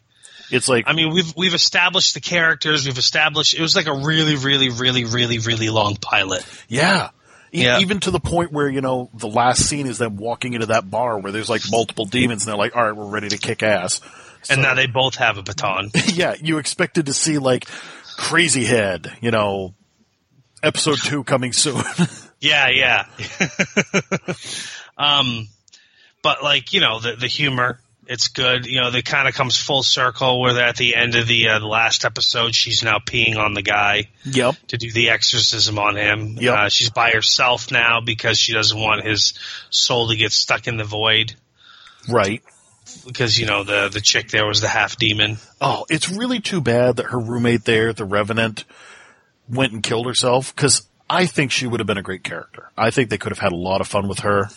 It's like I mean, we've we've established the characters. We've established it was like a really, really, really, really, really long pilot. Yeah. E- Yeah. Even to the point where, you know, the last scene is them walking into that bar where there's like multiple demons and they're like, all right, we're ready to kick ass. And now they both have a baton. yeah, you expected to see like Crazy Head, you know, episode two coming soon. Yeah, yeah. um, but like you know the the humor, it's good. You know, it kind of comes full circle where at the end of the, uh, the last episode, she's now peeing on the guy yep. to do the exorcism on him. Yep. Uh, she's by herself now because she doesn't want his soul to get stuck in the void. Right. Because you know the the chick there was the half demon. Oh, it's really too bad that her roommate there, the Revenant, went and killed herself because I think she would have been a great character. I think they could have had a lot of fun with her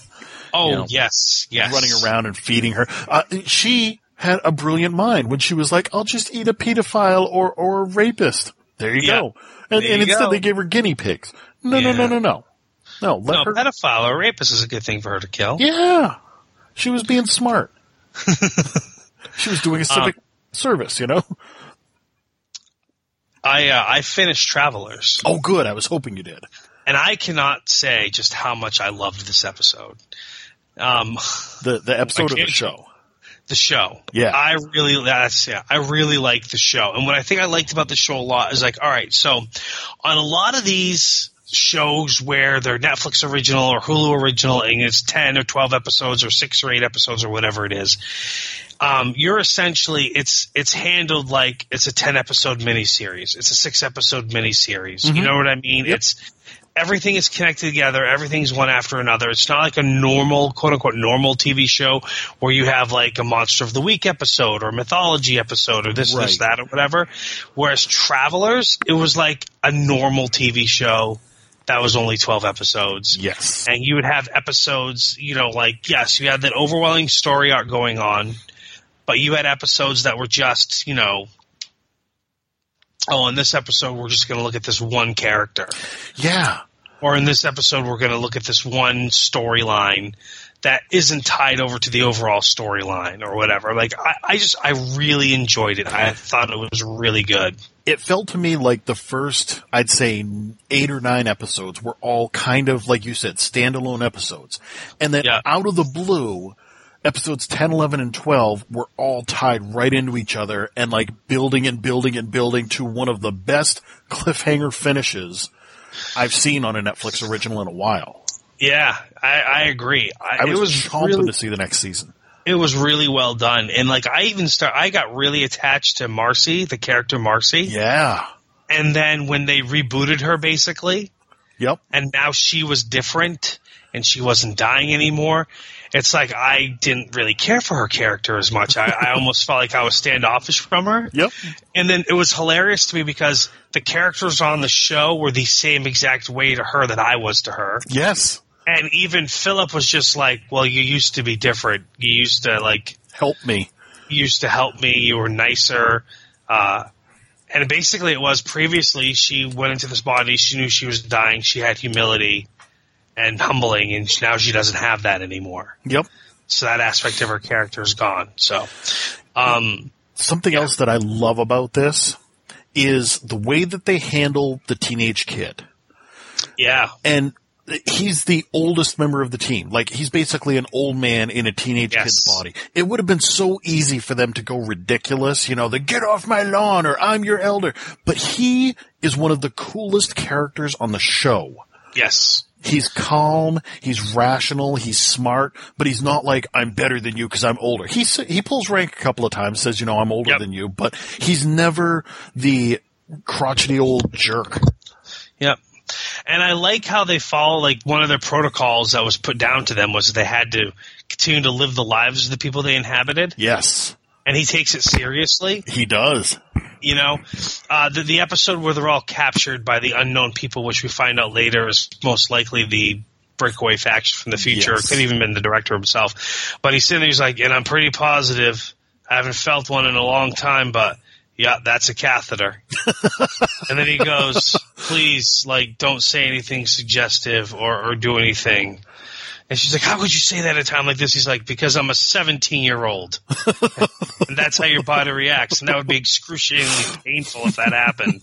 Oh You know, yes, yes. running around and feeding her. Uh, she had a brilliant mind when she was like, I'll just eat a pedophile or, or a rapist. There you Yeah. go. And, and you instead go. they gave her guinea pigs. No, no, no, no, no. No, let No, her. pedophile or rapist is a good thing for her to kill. Yeah. She was being smart. she was doing a civic service, you know? I uh, I finished Travelers. Oh, good. I was hoping you did. and I cannot say just how much I loved this episode. Um, The, the episode of the show. the show. Yeah. I really that's yeah, I really like the show. And what I think I liked about the show a lot is like, all right, so on a lot of these shows where they're Netflix original or Hulu original and it's 10 or 12 episodes or 6 or 8 episodes or whatever it is. Um, you're essentially it's it's handled like it's a 10 episode miniseries. It's a 6 episode miniseries. You know what I mean? It's everything is connected together. Everything's one after another. It's not like a normal, quote unquote, normal TV show where you have like a Monster of the Week episode or mythology episode or this, this, that, or whatever. Whereas Travelers, it was like a normal TV show that was only 12 episodes. Yes. And you would have episodes, you know, like, yes, you had that overwhelming story arc going on, but you had episodes that were just, you know, oh, in this episode, we're just going to look at this one character Yeah. or in this episode we're going to look at this one storyline that isn't tied over to the overall storyline or whatever like I, I just i really enjoyed it i thought it was really good It felt to me like the first, I'd say, eight or nine episodes were all kind of, like you said, standalone episodes. And then Yeah. out of the blue, episodes 10, 11, and 12 were all tied right into each other and like building and building and building to one of the best cliffhanger finishes I've seen on a Netflix original in a while. yeah i, I agree I, I was, it was chomping really, to see the next season. It was really well done and like i even start i got really attached to marcy the character marcy Yeah. and then when they rebooted her basically Yep. and now she was different and she wasn't dying anymore. It's like I didn't really care for her character as much. I, I almost felt like I was standoffish from her. Yep. And then it was hilarious to me because the characters on the show were the same exact way to her that I was to her. Yes. And even Philip was just like, well, you used to be different. You used to like, Help me. you used to help me. You were nicer. Uh, and basically it was previously she went into this body. She knew she was dying. She had humility and humbling and now she doesn't have that anymore. Yep. So that aspect of her character is gone. So, um, Something else that I love about this is the way that they handle the teenage kid. yeah, And he's the oldest member of the team. Like he's basically an old man in a teenage Yes. kid's body. It would have been so easy for them to go ridiculous, you know, the get off my lawn or I'm your elder. But he is one of the coolest characters on the show. yes, He's calm, he's rational, he's smart, but he's not like I'm better than you because I'm older. He he pulls rank a couple of times, says you know I'm older Yep. than you, but he's never the crotchety old jerk. yep. And I like how they follow like one of their protocols that was put down to them was they had to continue to live the lives of the people they inhabited, Yes, and he takes it seriously. he does. you know, uh, the, the episode where they're all captured by the unknown people, which we find out later is most likely the breakaway faction from the future. Yes. It could have even been the director himself. But he's sitting there, he's like, and I'm pretty positive, I haven't felt one in a long time, but yeah, that's a catheter. and then he goes, please, like, don't say anything suggestive or, or do anything. And she's like, how could you say that at a time like this? He's like, because I'm a 17 year old. and that's how your body reacts. And that would be excruciatingly painful if that happened.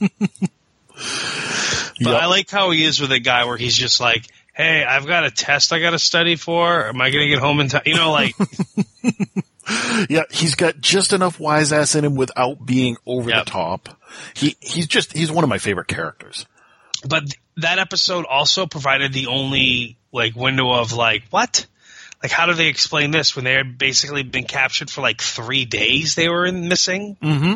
But Yep. I like how he is with a guy where he's just like, hey, I've got a test I got to study for. Am I going to get home in time? You know, like, Yeah, he's got just enough wise ass in him without being over Yep. the top. He he's just he's one of my favorite characters. but that episode also provided the only like window of like, what? Like, how do they explain this when they had basically been captured for like three days? They were in missing. Mm-hmm.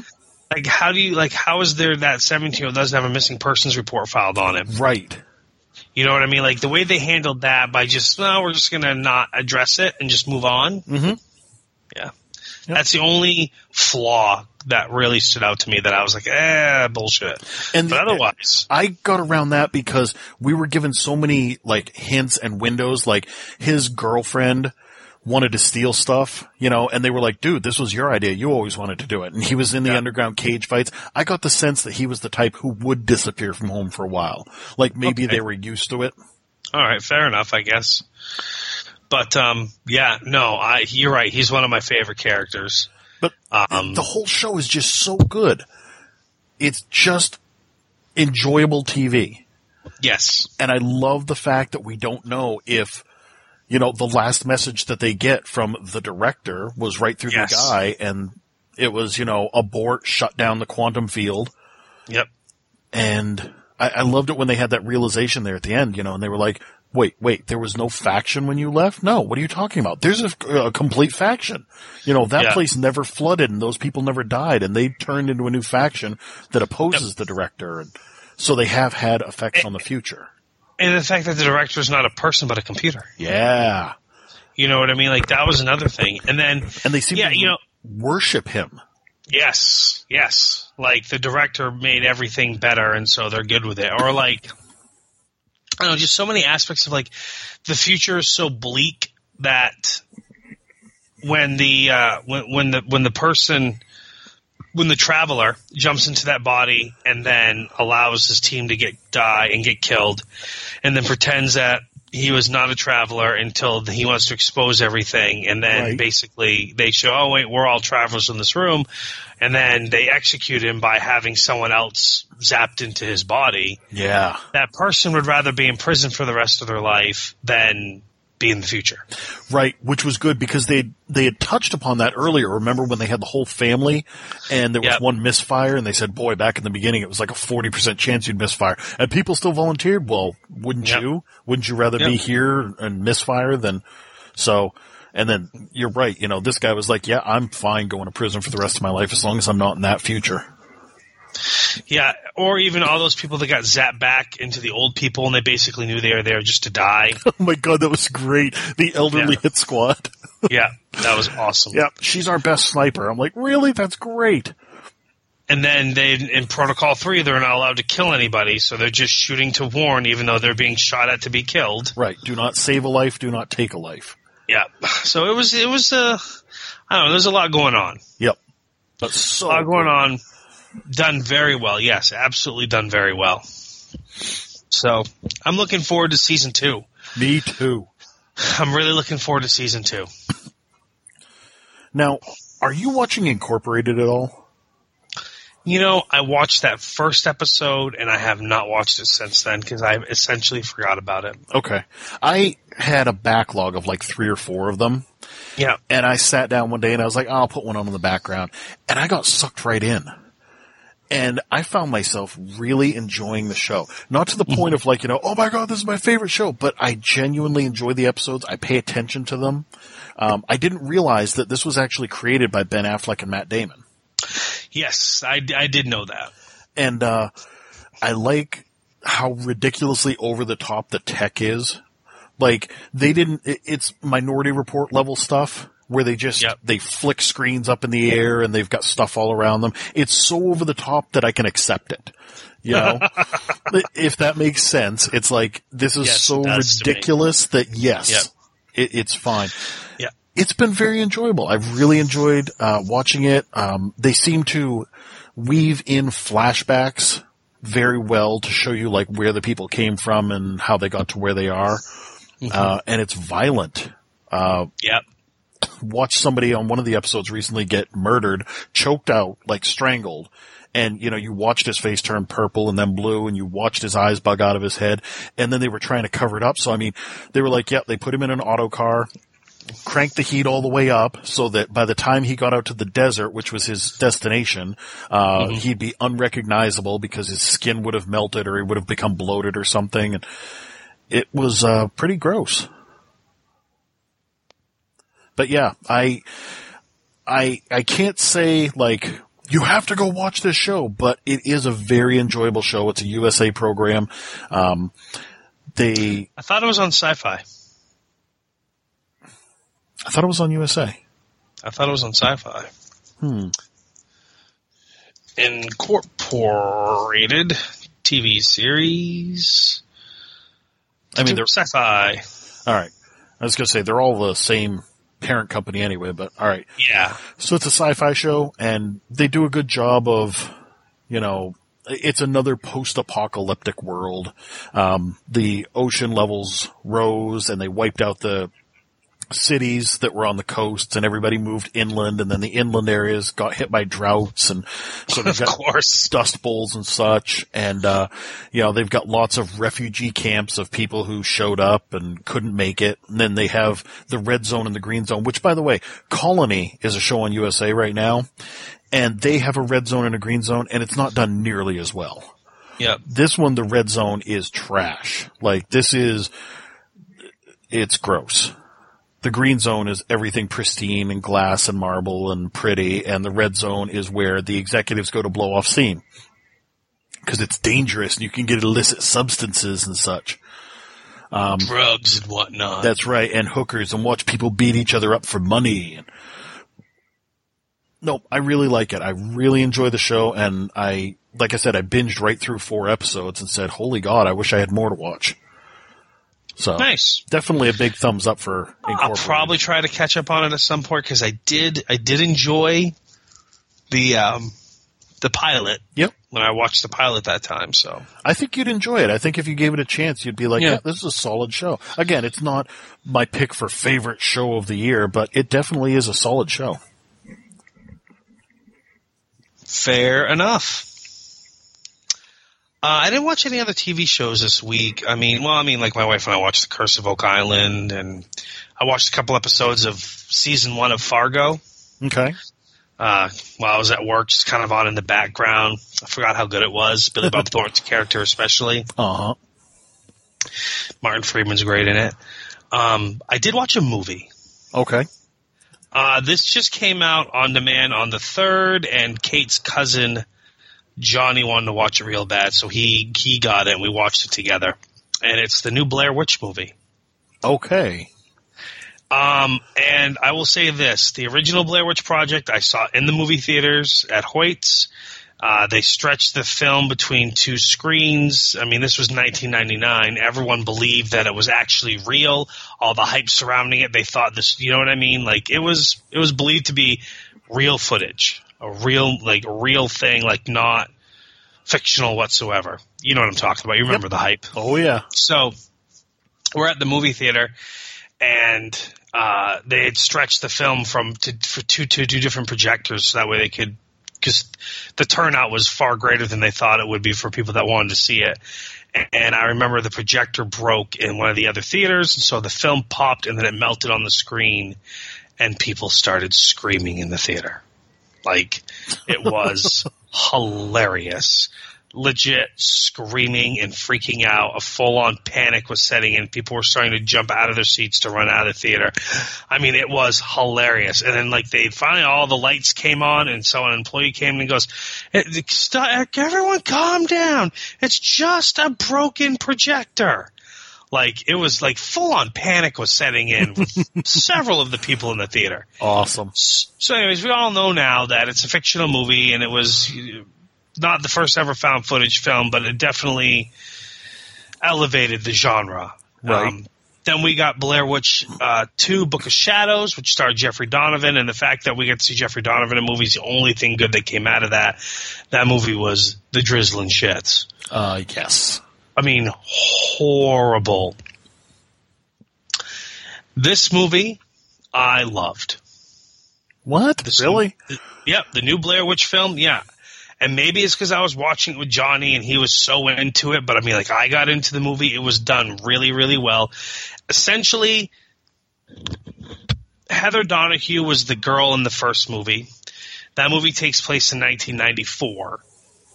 Like, how do you like? How is there that seventeen year old doesn't have a missing persons report filed on him? Right. You know what I mean? Like the way they handled that by just no, we're just gonna not address it and just move on. Mhm. Yeah, that's the only flaw that really stood out to me. That I was like, eh, bullshit. And But the- otherwise, I got around that because we were given so many like hints and windows. Like his girlfriend wanted to steal stuff, you know, and they were like, "Dude, this was your idea. You always wanted to do it." And he was in the Yeah. underground cage fights. I got the sense that he was the type who would disappear from home for a while. Like maybe Okay. they were used to it. all right, fair enough, I guess. But um, yeah, no, I you're right. He's one of my favorite characters. But Um, the whole show is just so good. It's just enjoyable TV. yes, And I love the fact that we don't know if, you know, the last message that they get from the director was right through Yes. the guy, and it was, you know, abort, shut down the quantum field. Yep. And I, I loved it when they had that realization there at the end, you know, and they were like, wait, wait, there was no faction when you left? No, what are you talking about? There's a, a complete faction. You know, that Yeah. place never flooded and those people never died and they turned into a new faction that opposes the director. And so they have had effects on the future. And the fact that the director is not a person but a computer. Yeah. You know what I mean? Like that was another thing. And then And they seem Yeah, to you know- worship him. Yes, yes. Like the director made everything better, and so they're good with it. Or like, I don't know, just so many aspects of like the future is so bleak that when the uh, when when the when the person when the traveler jumps into that body and then allows his team to get die and get killed, and then pretends that he was not a traveler until he wants to expose everything, and then Right. basically they show, oh wait, we're all travelers in this room, and then they execute him by having someone else zapped into his body. Yeah. That person would rather be in prison for the rest of their life than be in the future. Right, which was good because they they had touched upon that earlier. Remember when they had the whole family and there was Yep. one misfire and they said, "Boy, back in the beginning it was like a 40% chance you'd misfire." And people still volunteered. Well, wouldn't Yep. you? Wouldn't you rather be here and misfire than so and then you're right, you know, this guy was like, "Yeah, I'm fine going to prison for the rest of my life as long as I'm not in that future." Yeah, or even all those people that got zapped back into the old people and they basically knew they were there just to die. Oh my god, that was great. The elderly Yeah. hit squad. yeah, that was awesome. yeah, she's our best sniper. I'm like, "Really? That's great." And then they in Protocol Three, they're not allowed to kill anybody, so they're just shooting to warn, even though they're being shot at to be killed. Right. Do not save a life, do not take a life. Yeah. So it was it was uh, I don't know. There's a lot going on. Yep. But so A lot going on. Done very well. Yes, absolutely done very well. So I'm looking forward to season two. Me too. I'm really looking forward to season two. Now, are you watching Incorporated at all? You know, I watched that first episode and I have not watched it since then because I essentially forgot about it. Okay. I had a backlog of like three or four of them, Yeah. and I sat down one day and I was like, I'll put one on in the background, and I got sucked right in. And I found myself really enjoying the show. Not to the point of like, you know, oh my god, this is my favorite show, but I genuinely enjoy the episodes. I pay attention to them. Um, I didn't realize that this was actually created by Ben Affleck and Matt Damon. Yes, I, I did know that. and uh, I like how ridiculously over the top the tech is. Like they didn't. It, it's Minority Report level stuff where they just Yep. they flick screens up in the air and they've got stuff all around them. It's so over the top that I can accept it. You know, if that makes sense. It's like this is Yes, so does to me. ridiculous that yes, Yep. it, it's fine Yeah. it's been very enjoyable. I've really enjoyed uh, watching it. Um, they seem to weave in flashbacks very well to show you like where the people came from and how they got to where they are. Uh, and it's violent. Uh, yep. Watch somebody on one of the episodes recently get murdered, choked out, like strangled. And, you know, you watched his face turn purple and then blue and you watched his eyes bug out of his head. And then they were trying to cover it up. So, I mean, they were like, yeah, they put him in an auto car, cranked the heat all the way up so that by the time he got out to the desert, which was his destination, uh, he'd be unrecognizable because his skin would have melted or he would have become bloated or something. And it was, uh, pretty gross. But yeah, I, I, I can't say like, you have to go watch this show, but it is a very enjoyable show. It's a USA program. Um, they, I thought it was on Sci-Fi. I thought it was on USA. I thought it was on Sci-Fi. Hmm. Incorporated TV series. I mean, they're, Sci-Fi. all right. I was going to say they're all the same parent company anyway, but all right. Yeah. So it's a sci-fi show and they do a good job of, you know, it's another post-apocalyptic world. Um, the ocean levels rose and they wiped out the cities that were on the coasts and everybody moved inland and then the inland areas got hit by droughts and so they've Of got course. dust bowls and such and uh you know they've got lots of refugee camps of people who showed up and couldn't make it and then they have the red zone and the green zone which by the way colony is a show on USA right now and they have a red zone and a green zone and it's not done nearly as well Yep. this one, the red zone is trash. Like this is, it's gross. The green zone is everything pristine and glass and marble and pretty, and the red zone is where the executives go to blow off steam. Cause it's dangerous and you can get illicit substances and such. Um, Drugs and whatnot. That's right, and hookers and watch people beat each other up for money. No, I really like it. I really enjoy the show, and I, like I said, I binged right through four episodes and said, "Holy God, I wish I had more to watch." So nice. definitely a big thumbs up for. I'll probably try to catch up on it at some point because I did I did enjoy the um, the pilot Yep, when I watched the pilot that time. So I think you'd enjoy it. I think if you gave it a chance, you'd be like, Yeah. "Yeah, this is a solid show." Again, it's not my pick for favorite show of the year, but it definitely is a solid show. fair enough. Uh, I didn't watch any other TV shows this week. I mean, well, I mean, like my wife and I watched The Curse of Oak Island, and I watched a couple episodes of season one of Fargo. Okay, uh, while I was at work, just kind of on in the background. I forgot how good it was. Billy Bob Thornton's character, especially. uh huh. Martin Freeman's great in it. Um, I did watch a movie. Okay, Uh, this just came out on demand on the third, and Kate's cousin Johnny wanted to watch it real bad, so he he got it, and we watched it together. And it's the new Blair Witch movie. okay. Um, and I will say this: the original Blair Witch Project I saw in the movie theaters at Hoyt's. Uh, they stretched the film between two screens. I mean, this was 1999. Everyone believed that it was actually real. All the hype surrounding it, they thought this. You know what I mean? Like it was, it was believed to be real footage, a real, like real thing, like not fictional whatsoever. You know what I'm talking about? You remember the hype? Oh yeah. So we're at the movie theater, and uh, they had stretched the film from to, for two, two two different projectors, so that way they could because the turnout was far greater than they thought it would be for people that wanted to see it. And I remember the projector broke in one of the other theaters, and so the film popped and then it melted on the screen, and people started screaming in the theater. Like it was hilarious. Legit screaming and freaking out. A full on panic was setting in. People were starting to jump out of their seats to run out of the theater. I mean, it was hilarious. And then, like, they finally all the lights came on, and so an employee came and goes, "Everyone, calm down. It's just a broken projector." Like it was like full on panic was setting in with several of the people in the theater. Awesome. So, anyways, we all know now that it's a fictional movie, and it was not the first ever found footage film, but it definitely elevated the genre. Right. Um, then we got Blair Witch uh, 2 Book of Shadows, which starred Jeffrey Donovan, and the fact that we get to see Jeffrey Donovan in a movie is the only thing good that came out of that. That movie was the drizzling shits. Uh, yes. I mean, horrible. This movie, I loved. What? This- really? Yep, the new Blair Witch film. Yeah, and maybe it's because I was watching it with Johnny and he was so into it. But I mean, like I got into the movie. It was done really, really well. Essentially, Heather Donahue was the girl in the first movie. That movie takes place in 1994.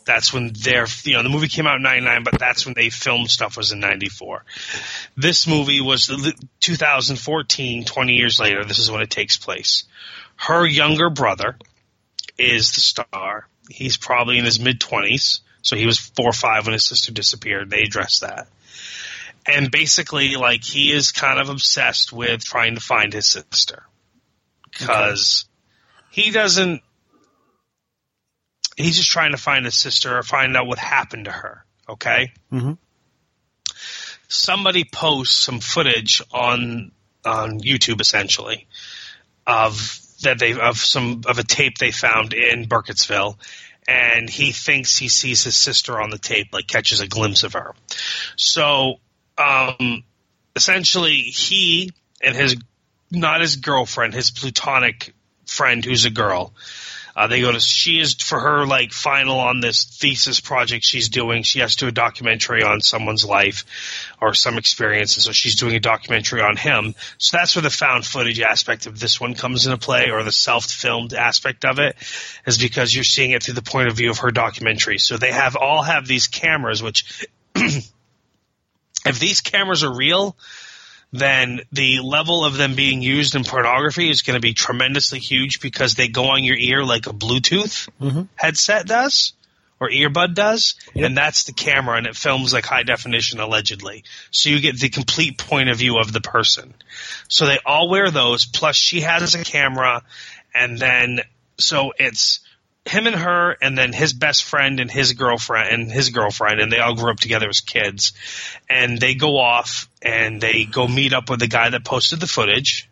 That's when their, you know, the movie came out in 99, but that's when they filmed stuff was in 94. This movie was the- 2014, 20 years later. This is when it takes place. Her younger brother is the star. He's probably in his mid 20s. So he was four or five when his sister disappeared. They address that. And basically, like, he is kind of obsessed with trying to find his sister. Because he doesn't, he's just trying to find his sister or find out what happened to her. Okay? Mhm. Somebody posts some footage on, on YouTube essentially of that they of some of a tape they found in Burkittsville, and he thinks he sees his sister on the tape, like catches a glimpse of her. So, um, essentially, he and his not his girlfriend, his plutonic friend who's a girl. Uh, they go to she is for her like final on this thesis project she's doing. She has to do a documentary on someone's life or some experience, and so she's doing a documentary on him. So that's where the found footage aspect of this one comes into play, or the self-filmed aspect of it, is because you're seeing it through the point of view of her documentary. So they have all have these cameras, which if these cameras are real, then the level of them being used in pornography is going to be tremendously huge because they go on your ear like a Bluetooth Mm-hmm. headset does or earbud does, and that's the camera, and it films like high definition allegedly. So you get the complete point of view of the person. So they all wear those. Plus, she has a camera, and then so it's him and her, and then his best friend and his girlfriend and his girlfriend, and they all grew up together as kids. And they go off and they go meet up with the guy that posted the footage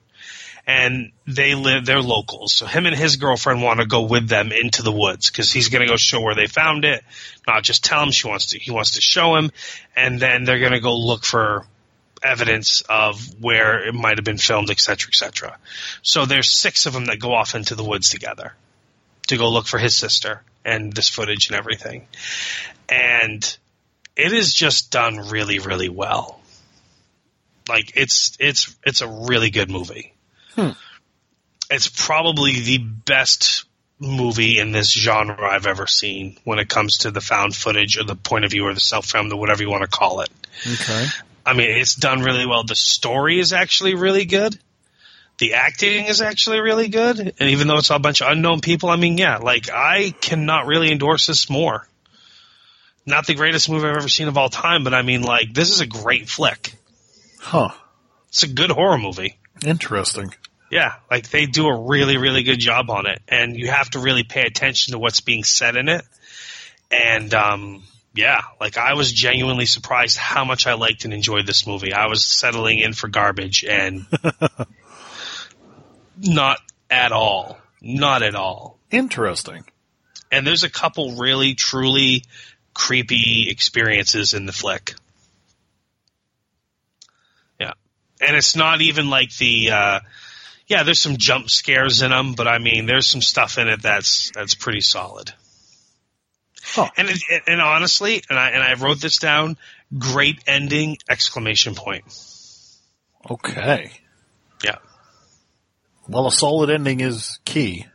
and they live they're locals. So him and his girlfriend want to go with them into the woods because he's going to go show where they found it not just tell him she wants to he wants to show him and then they're going to go look for evidence of where it might have been filmed et cetera et cetera. So there's six of them that go off into the woods together to go look for his sister and this footage and everything and it is just done really really well like it's it's it's a really good movie hmm. it's probably the best movie in this genre I've ever seen when it comes to the found footage or the point of view or the self filmed or whatever you want to call it. Okay. I mean, it's done really well. The story is actually really good. The acting is actually really good. And even though it's all a bunch of unknown people, I mean, yeah, like I cannot really endorse this more. Not the greatest movie I've ever seen of all time, but I mean, like, this is a great flick. Huh. It's a good horror movie. Interesting. Yeah, like they do a really, really good job on it, and you have to really pay attention to what's being said in it. And um, yeah, like I was genuinely surprised how much I liked and enjoyed this movie. I was settling in for garbage, and not at all, not at all. Interesting. And there's a couple really, truly creepy experiences in the flick. Yeah, and it's not even like the. Uh, yeah, there's some jump scares in them, but I mean, there's some stuff in it that's that's pretty solid. Huh. And it, and honestly, and I and I wrote this down. Great ending! Exclamation point. Okay. Yeah. Well, a solid ending is key.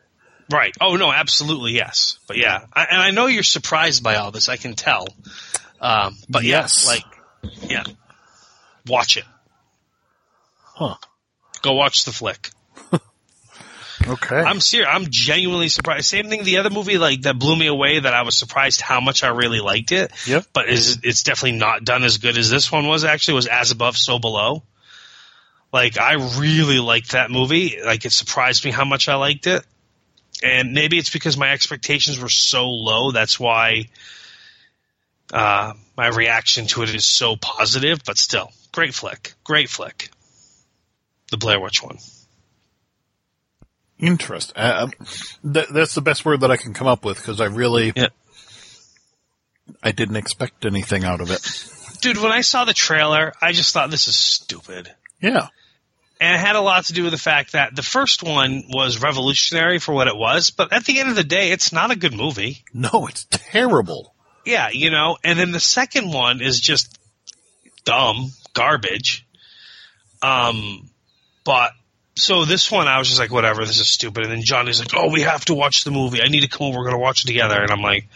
Right. Oh no, absolutely yes. But yeah, I, and I know you're surprised by all this. I can tell. Um, but Yes. yes, like, yeah, watch it. Huh. Go watch the flick. Okay. I'm serious. I'm genuinely surprised. Same thing. The other movie like that blew me away. That I was surprised how much I really liked it. Yep. But is it's definitely not done as good as this one was. Actually, was as above, so below. Like I really liked that movie. Like it surprised me how much I liked it. And maybe it's because my expectations were so low. That's why uh, my reaction to it is so positive. But still, great flick. Great flick. The Blair Witch one. Interest. Uh, um, th- that's the best word that I can come up with because I really, Yeah. I didn't expect anything out of it. Dude, when I saw the trailer, I just thought this is stupid. Yeah. And it had a lot to do with the fact that the first one was revolutionary for what it was, but at the end of the day, it's not a good movie. No, it's terrible. Yeah, you know, and then the second one is just dumb, garbage. Um, but so this one, I was just like, whatever, this is stupid. And then Johnny's like, oh, we have to watch the movie. I need to come over. We're going to watch it together. And I'm like,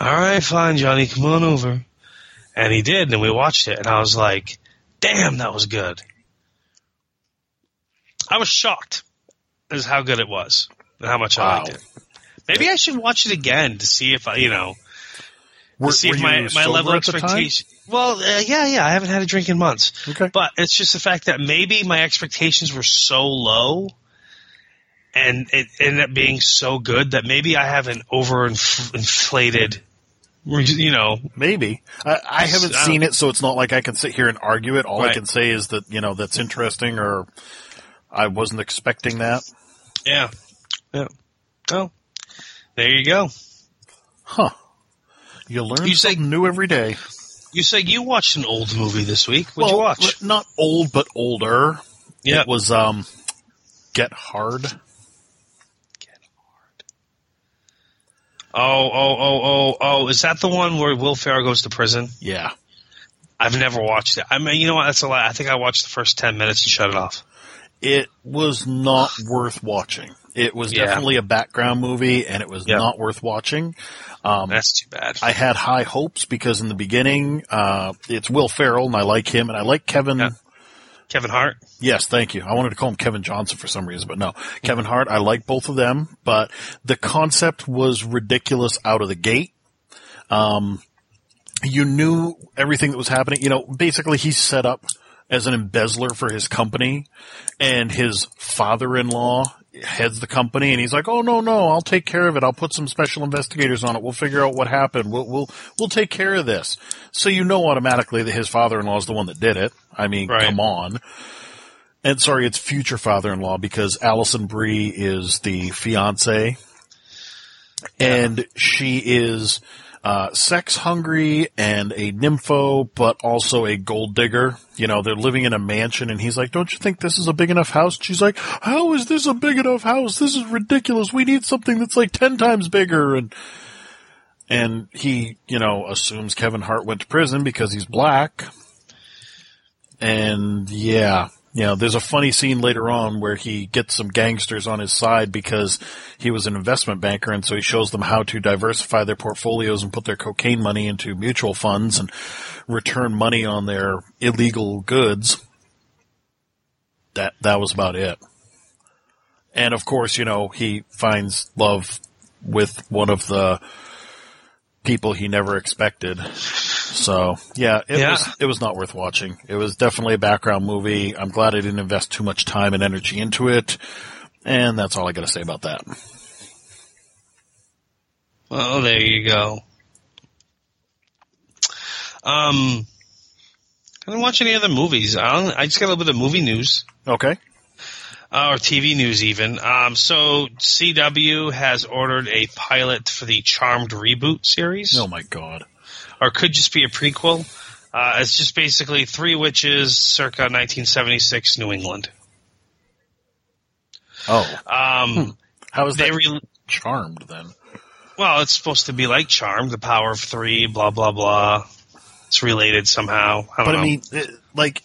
all right, fine, Johnny, come on over. And he did, and we watched it. And I was like, damn, that was good. I was shocked as how good it was and how much I liked it. Maybe I should watch it again to see if I, you know, Were, to see were if my, my level of at the time? expectation. Well, uh, yeah, yeah, I haven't had a drink in months. Okay. But it's just the fact that maybe my expectations were so low and it ended up being so good that maybe I have an overinflated, you know, Maybe. I, I haven't I seen it, so it's not like I can sit here and argue it. All I can say is that, you know, that's interesting or I wasn't expecting that. yeah. Yeah. Well, there you go. Huh. You learn You say- new every day. You say you watched an old movie this week. What'd you watch? Not old, but older. Yeah. It was, um, Get Hard. Get Hard. Oh, oh, oh, oh, oh! Is that the one where Will Ferrell goes to prison? Yeah. I've never watched it. I mean, you know what? That's a lot. I think I watched the first ten minutes and shut it off. It was not worth watching. It was Yeah. definitely a background movie, and it was Yeah. not worth watching. Um, That's too bad. I had high hopes because in the beginning, uh, it's Will Ferrell, and I like him, and I like Kevin. Yeah. Kevin Hart. Yes, thank you. I wanted to call him Kevin Johnson for some reason, but no. Kevin Hart, I like both of them, but the concept was ridiculous out of the gate. Um, you knew everything that was happening. You know, basically he's set up as an embezzler for his company and his father-in-law heads the company and he's like, "Oh no, no, I'll take care of it. I'll put some special investigators on it. We'll figure out what happened. We'll we'll we'll take care of this." So you know automatically that his father-in-law is the one that did it. I mean, Right. come on. And sorry, it's future father-in-law because Alison Brie is the fiance, and she is uh, sex hungry and a nympho, but also a gold digger. You know, they're living in a mansion, and he's like, "Don't you think this is a big enough house?" She's like, "How is this a big enough house? This is ridiculous. We need something that's like ten times bigger." And and he, you know, assumes Kevin Hart went to prison because he's black. And yeah, you know, there's a funny scene later on where he gets some gangsters on his side because he was an investment banker and so he shows them how to diversify their portfolios and put their cocaine money into mutual funds and return money on their illegal goods. That, that was about it. And of course, you know, he finds love with one of the people he never expected. So yeah, it Yeah. was it was not worth watching. It was definitely a background movie. I'm glad I didn't invest too much time and energy into it. And that's all I got to say about that. Well, there you go. Um, I didn't watch any other movies. I, don't, I just got a little bit of movie news. Okay. uh, or TV news even. Um, so CW has ordered a pilot for the Charmed reboot series, Oh my god. Or could just be a prequel. Uh, it's just basically three witches, circa 1976 New England. Oh, Um, how is they that re- charmed then? well, it's supposed to be like Charmed, the power of three, blah blah blah. It's related somehow. I don't But know. I mean, it, like,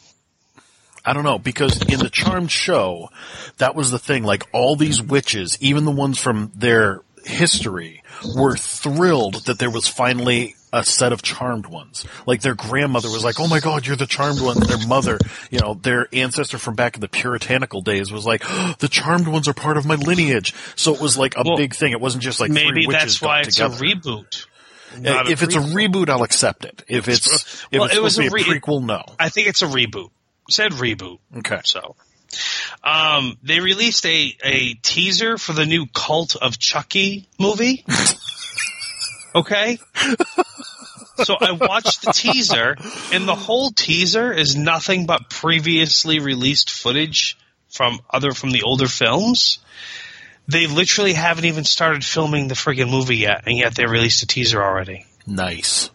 I don't know because in the Charmed show, that was the thing. Like all these witches, even the ones from their history, were thrilled that there was finally a set of charmed ones. Like their grandmother was like, "Oh my God, you're the charmed one." Their mother, you know, their ancestor from back in the puritanical days was like, oh, "The charmed ones are part of my lineage." So it was like a Well, big thing. It wasn't just like three maybe that's why it's together. a reboot. Uh, if it's a reboot, I'll accept it. If it's if Well, it's it was a be a re- prequel, no. I think it's a reboot. It said reboot. Okay. So, um, they released a, a teaser for the new Cult of Chucky movie. okay. So I watched the teaser, and the whole teaser is nothing but previously released footage from other from the older films. They literally haven't even started filming the friggin' movie yet, and yet they released a teaser already Nice.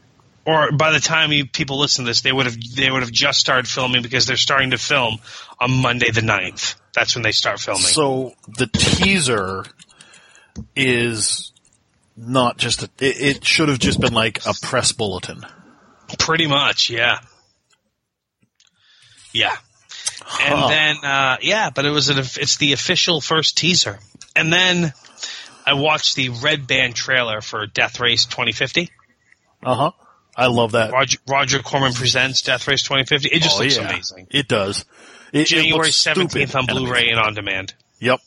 or by the time you people listen to this, they would have they would have just started filming because they're starting to film on Monday the 9th. That's when they start filming. So the teaser is not just a, it, it should have just been like a press bulletin. Pretty much, yeah, yeah. And then uh, yeah, but it was an it's the official first teaser. And then I watched the Red Band trailer for Death Race 2050. Uh huh. I love that. Roger, Roger Corman presents Death Race 2050. It just Oh, looks yeah. amazing. It does. It, it January stupid 17th on Blu-ray amazing. and on demand. Yep.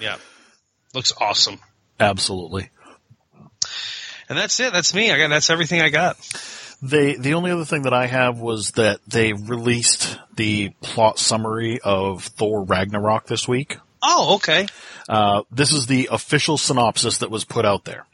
Yeah, looks awesome. Absolutely. And that's it. That's me. I got. That's everything I got. They the only other thing that I have was that they released the plot summary of Thor Ragnarok this week. Oh, okay. Uh, this is the official synopsis that was put out there.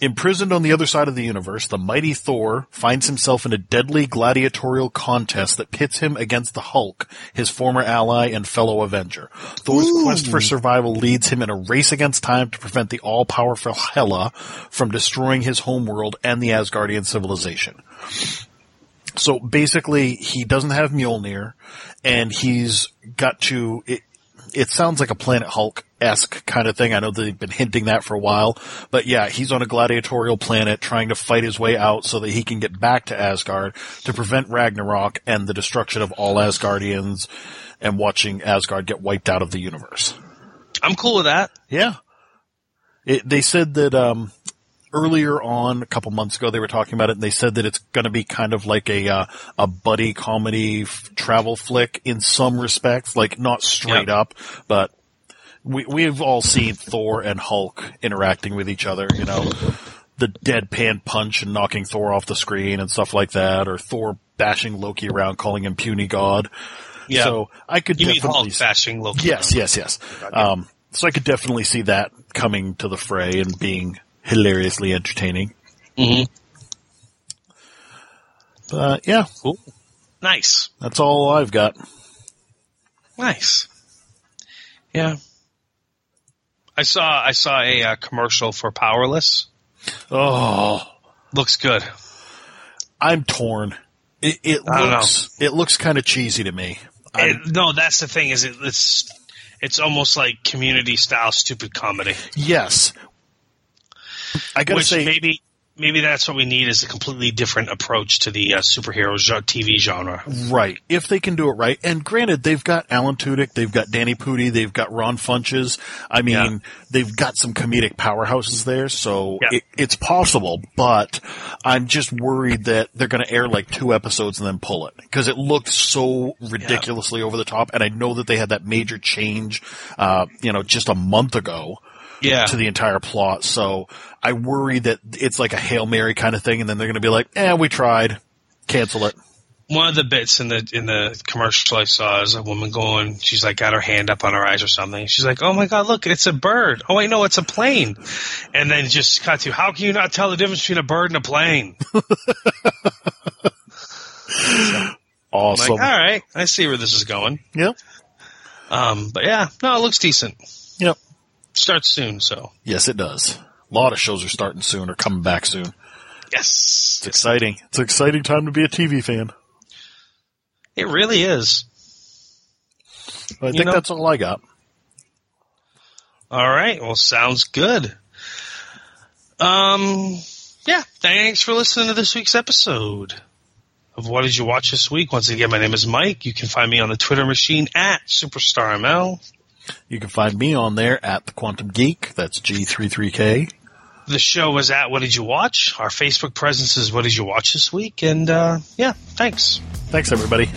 Imprisoned on the other side of the universe, the mighty Thor finds himself in a deadly gladiatorial contest that pits him against the Hulk, his former ally and fellow Avenger. Thor's quest for survival leads him in a race against time to prevent the all-powerful Hela from destroying his homeworld and the Asgardian civilization. So basically, he doesn't have Mjolnir, and he's got to. It, it sounds like a Planet Hulk esque kind of thing. I know they've been hinting that for a while, but yeah, he's on a gladiatorial planet trying to fight his way out so that he can get back to Asgard to prevent Ragnarok and the destruction of all Asgardians and watching Asgard get wiped out of the universe. I'm cool with that. Yeah. It, they said that, um, earlier on, a couple months ago, they were talking about it and they said that it's going to be kind of like a, uh, a buddy comedy f- travel flick in some respects, like not straight Yeah. up, but we, we've all seen Thor and Hulk interacting with each other, you know, the deadpan punch and knocking Thor off the screen and stuff like that, or Thor bashing Loki around, calling him puny god. Yeah. So I could you mean definitely Hulk bashing Loki? Yes, yes, yes. Um, so I could definitely see that coming to the fray and being hilariously entertaining. hmm But yeah, Cool. Nice. that's all I've got. Nice. Yeah. I saw I saw a uh, commercial for Powerless. Oh, Looks good. I'm torn. It, it I don't looks it looks kind of cheesy to me. It- no, that's the thing. Is it, it's it's almost like community style stupid comedy, yes, I gotta which say, maybe maybe that's what we need is a completely different approach to the uh, superhero jo- TV genre. right. If they can do it right, and granted, they've got Alan Tudyk, they've got Danny Pudi, they've got Ron Funches. I mean, Yeah. they've got some comedic powerhouses there, so Yeah. it, it's possible. But I'm just worried that they're going to air like two episodes and then pull it because it looked so ridiculously over the top. And I know that they had that major change, uh, you know, just a month ago Yeah, to the entire plot. So I worry that it's like a hail mary kind of thing, and then they're going to be like, "Eh, we tried, cancel it." one of the bits in the in the commercial I saw is a woman going. She's like got her hand up on her eyes or something. She's like, "Oh my god, look, it's a bird." Oh wait, no, it's a plane. And then just cut to how can you not tell the difference between a bird and a plane? Awesome. Like, all right, I see where this is going. Yep. Um, but yeah, no, it looks decent. Yep. Starts soon, so Yes, it does. A lot of shows are starting soon or coming back soon. yes, It's exciting. It's an exciting time to be a TV fan. it really is. But I You think know- that's all I got. All right, well, sounds good. Um, yeah, thanks for listening to this week's episode of What Did You Watch This Week. Once again, my name is Mike. You can find me on the Twitter machine at SuperstarML. You can find me on there at the Quantum Geek. That's G33K. The show is at What Did You Watch? Our Facebook presence is What Did You Watch This Week? And, uh, yeah, thanks. Thanks, everybody.